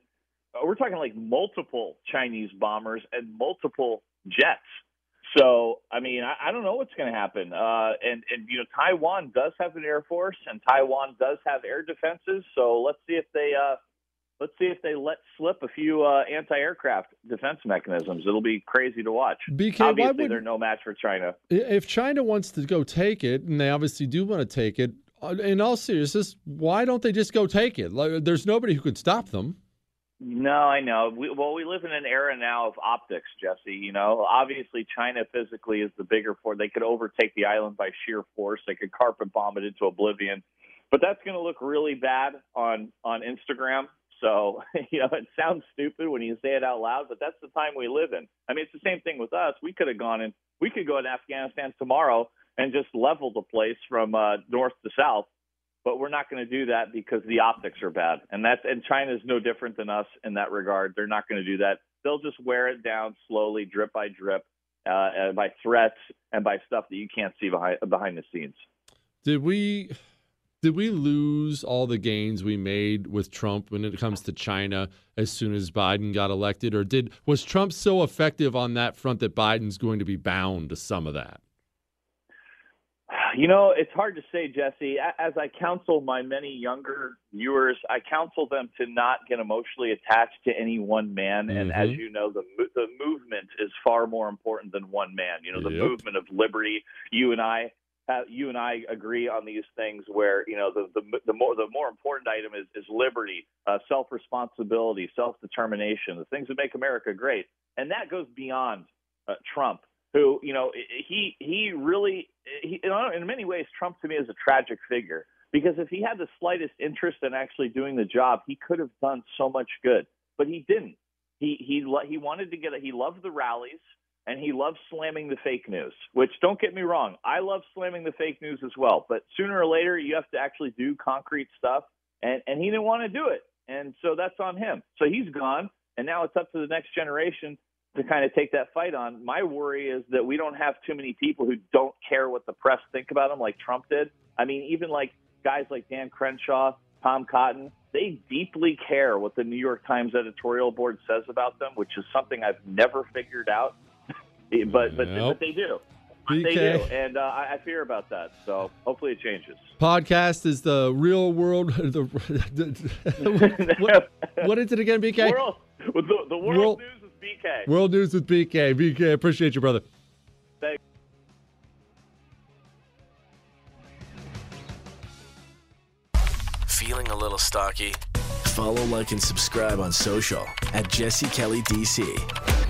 V: we're talking like multiple Chinese bombers and multiple jets. So, I mean, I, I don't know what's going to happen. Uh, and, and, you know, Taiwan does have an air force and Taiwan does have air defenses. So let's see if they, uh, let's see if they let slip a few uh, anti-aircraft defense mechanisms. It'll be crazy to watch.
F: BK,
V: Obviously,
F: would-
V: they're no match for China.
F: If China wants to go take it, and they obviously do want to take it, uh, in all seriousness, why don't they just go take it? Like, there's nobody who could stop them.
V: No, I know. We, well, we live in an era now of optics, Jesse. You know, obviously China physically is the bigger force. They could overtake the island by sheer force. They could carpet bomb it into oblivion. But that's going to look really bad on on Instagram. So, you know, it sounds stupid when you say it out loud, but that's the time we live in. I mean, it's the same thing with us. We could have gone in. We could go to Afghanistan tomorrow and just level the place from uh, north to south but we're not going to do that because the optics are bad. And that's and China is no different than us in that regard. They're not going to do that. They'll just wear it down slowly, drip by drip, uh, by threats and by stuff that you can't see behind behind the scenes.
F: Did we did we lose all the gains we made with Trump when it comes to China as soon as Biden got elected, or did was Trump so effective on that front that Biden's going to be bound to some of that?
V: You know, it's hard to say, Jesse. As I counsel my many younger viewers, I counsel them to not get emotionally attached to any one man. Mm-hmm. And as you know, the the movement is far more important than one man. You know, the yep. movement of liberty. You and I, have, you and I agree on these things. Where you know the the, the more the more important item is is liberty, uh, self responsibility, self determination, the things that make America great, and that goes beyond uh, Trump who you know he he really he, in many ways Trump to me is a tragic figure because if he had the slightest interest in actually doing the job, he could have done so much good, but he didn't. He he he wanted to get it. He loved the rallies and he loves slamming the fake news. Which don't get me wrong, I love slamming the fake news as well. But sooner or later, you have to actually do concrete stuff, and and he didn't want to do it, and so that's on him. So he's gone, and now it's up to the next generation to kind of take that fight on. My worry is that we don't have too many people who don't care what the press think about them like Trump did. I mean, even like guys like Dan Crenshaw, Tom Cotton, they deeply care what the New York Times editorial board says about them, which is something I've never figured out. But but, nope. but they do. BK. They do, and uh, I, fear about that. So hopefully it changes.
F: Podcast is the real world. The, the what, what is it again, BK?
V: World, the, the world, world news BK.
F: World News with BK. BK, appreciate you, brother.
V: Thanks.
E: Feeling a little stocky? Follow, like, and subscribe on social at Jesse Kelly DC.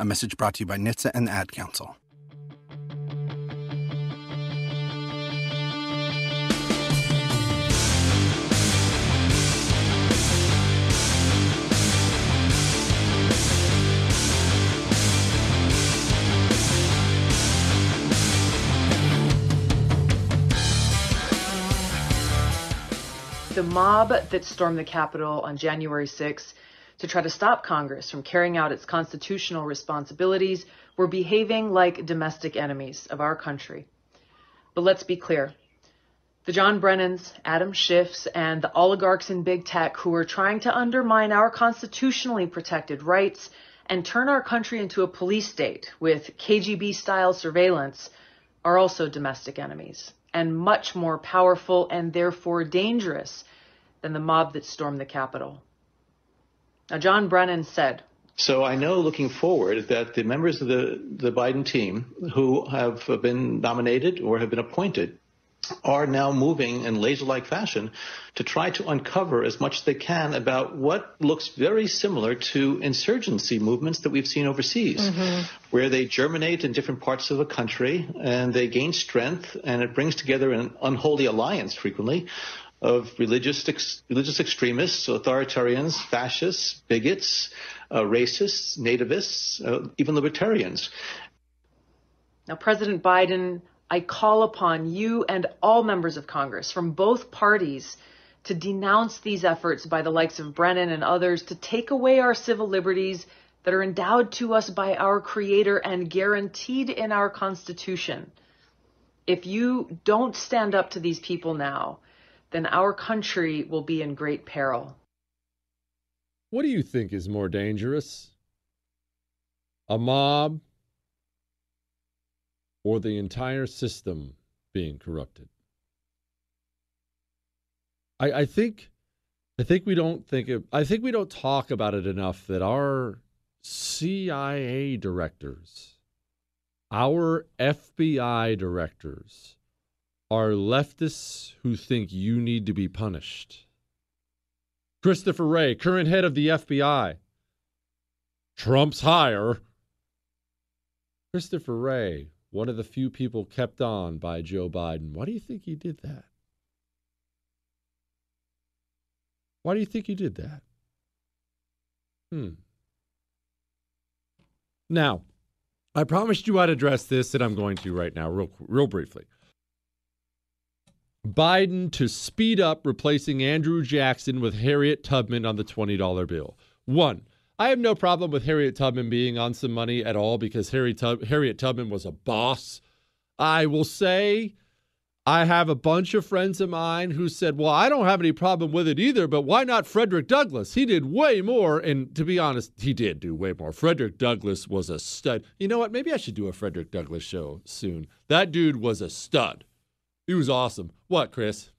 I: A message brought to you by NHTSA and the Ad Council.
L: the mob that stormed the Capitol on January 6 to try to stop Congress from carrying out its constitutional responsibilities were behaving like domestic enemies of our country. But let's be clear. The John Brennans, Adam Schiffs, and the oligarchs in big tech who are trying to undermine our constitutionally protected rights and turn our country into a police state with KGB style surveillance are also domestic enemies and much more powerful and therefore dangerous than the mob that stormed the Capitol. Now, John Brennan said,
W: so I know looking forward that the members of the, the Biden team who have been nominated or have been appointed are now moving in laser-like fashion to try to uncover as much as they can about what looks very similar to insurgency movements that we've seen overseas, mm-hmm. where they germinate in different parts of the country and they gain strength and it brings together an unholy alliance frequently of religious ex- religious extremists, authoritarians, fascists, bigots, uh, racists, nativists, uh, even libertarians.
L: Now, President Biden I call upon you and all members of Congress from both parties to denounce these efforts by the likes of Brennan and others to take away our civil liberties that are endowed to us by our Creator and guaranteed in our Constitution. If you don't stand up to these people now, then our country will be in great peril.
F: What do you think is more dangerous? A mob or the entire system being corrupted. I, I think I think we don't think it, I think we don't talk about it enough that our CIA directors, our FBI directors are leftists who think you need to be punished. Christopher Wray, current head of the FBI. Trump's hire. Christopher Wray, one of the few people kept on by Joe Biden. Why do you think he did that? Why do you think he did that? Hmm. Now, I promised you I'd address this, and I'm going to right now, real, real briefly. Biden to speed up replacing Andrew Jackson with Harriet Tubman on the $20 bill. One, I have no problem with Harriet Tubman being on some money at all because Tub- Harriet Tubman was a boss. I will say I have a bunch of friends of mine who said, Well, I don't have any problem with it either, but why not Frederick Douglass? He did way more. And to be honest, he did do way more. Frederick Douglass was a stud. You know what? Maybe I should do a Frederick Douglass show soon. That dude was a stud. He was awesome. What, Chris?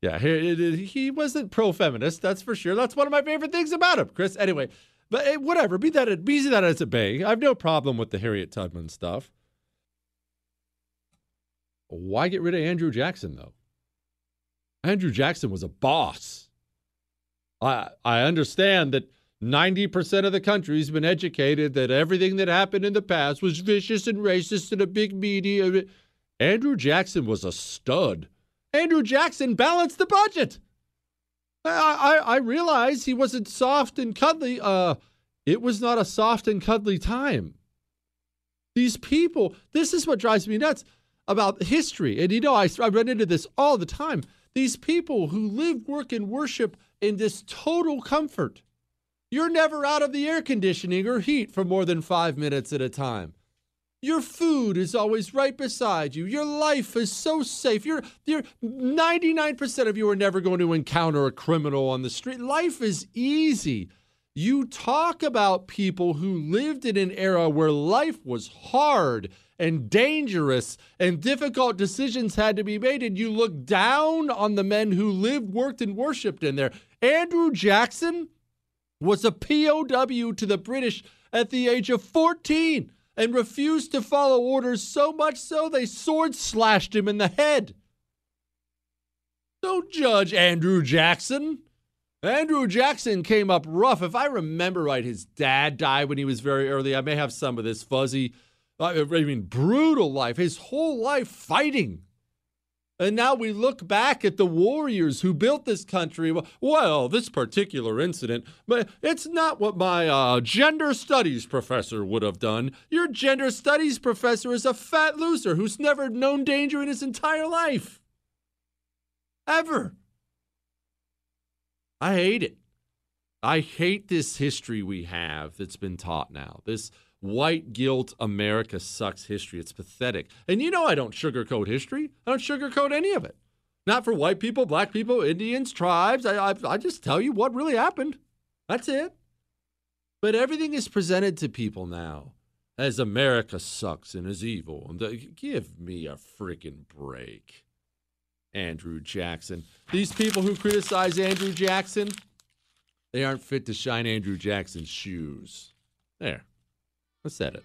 F: Yeah, he, he wasn't pro feminist, that's for sure. That's one of my favorite things about him, Chris. Anyway, but hey, whatever, be that, be that as it may, I have no problem with the Harriet Tubman stuff. Why get rid of Andrew Jackson, though? Andrew Jackson was a boss. I, I understand that 90% of the country's been educated that everything that happened in the past was vicious and racist and a big media. Andrew Jackson was a stud. Andrew Jackson balanced the budget. I, I, I realize he wasn't soft and cuddly. Uh, it was not a soft and cuddly time. These people, this is what drives me nuts about history. And you know, I, I run into this all the time. These people who live, work, and worship in this total comfort. You're never out of the air conditioning or heat for more than five minutes at a time. Your food is always right beside you. Your life is so safe. You're, you're 99% of you are never going to encounter a criminal on the street. Life is easy. You talk about people who lived in an era where life was hard and dangerous and difficult decisions had to be made, and you look down on the men who lived, worked, and worshiped in there. Andrew Jackson was a POW to the British at the age of 14 and refused to follow orders so much so they sword slashed him in the head. Don't judge Andrew Jackson. Andrew Jackson came up rough. If I remember right, his dad died when he was very early. I may have some of this fuzzy, uh, I mean, brutal life. His whole life fighting and now we look back at the warriors who built this country. Well, this particular incident, but it's not what my uh, gender studies professor would have done. Your gender studies professor is a fat loser who's never known danger in his entire life. Ever. I hate it. I hate this history we have that's been taught now. This white guilt America sucks history. It's pathetic. And you know I don't sugarcoat history. I don't sugarcoat any of it. Not for white people, black people, Indians, tribes. I, I, I just tell you what really happened. That's it. But everything is presented to people now as America sucks and is evil. And uh, give me a freaking break. Andrew Jackson. These people who criticize Andrew Jackson, they aren't fit to shine Andrew Jackson's shoes. There. I said it.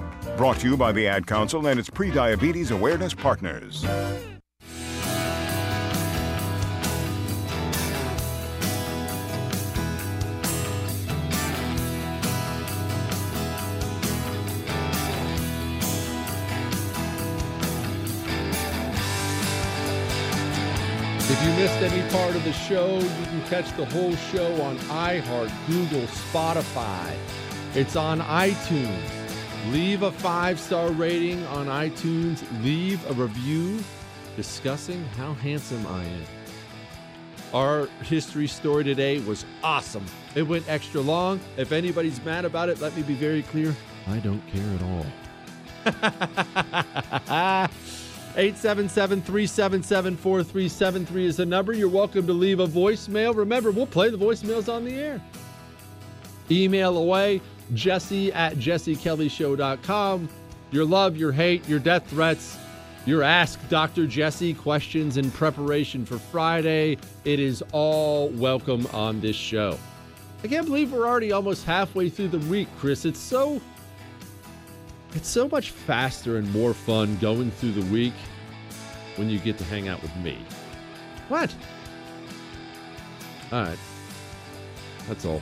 N: Brought to you by the Ad Council and its pre-diabetes awareness partners.
F: If you missed any part of the show, you can catch the whole show on iHeart, Google, Spotify. It's on iTunes. Leave a five star rating on iTunes. Leave a review discussing how handsome I am. Our history story today was awesome. It went extra long. If anybody's mad about it, let me be very clear I don't care at all. 877 377 4373 is the number. You're welcome to leave a voicemail. Remember, we'll play the voicemails on the air. Email away, jesse at jessekellyshow.com. Your love, your hate, your death threats, your Ask Dr. Jesse questions in preparation for Friday. It is all welcome on this show. I can't believe we're already almost halfway through the week, Chris. It's so it's so much faster and more fun going through the week when you get to hang out with me. What? All right. That's all.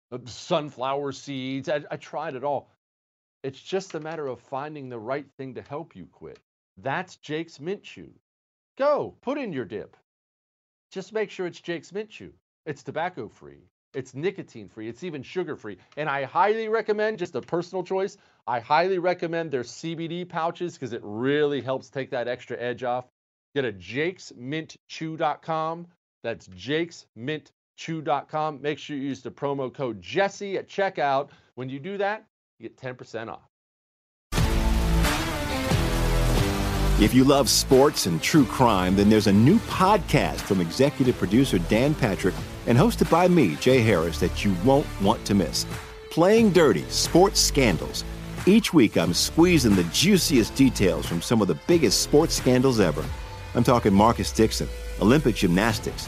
F: Uh, sunflower seeds. I, I tried it all. It's just a matter of finding the right thing to help you quit. That's Jake's Mint Chew. Go, put in your dip. Just make sure it's Jake's Mint Chew. It's tobacco free, it's nicotine free, it's even sugar free. And I highly recommend, just a personal choice, I highly recommend their CBD pouches because it really helps take that extra edge off. Get a jakesmintchew.com. That's jakesmintchew.com. Make sure you use the promo code Jesse at checkout. When you do that, you get 10% off.
X: If you love sports and true crime, then there's a new podcast from executive producer Dan Patrick and hosted by me, Jay Harris, that you won't want to miss. Playing Dirty Sports Scandals. Each week, I'm squeezing the juiciest details from some of the biggest sports scandals ever. I'm talking Marcus Dixon, Olympic gymnastics,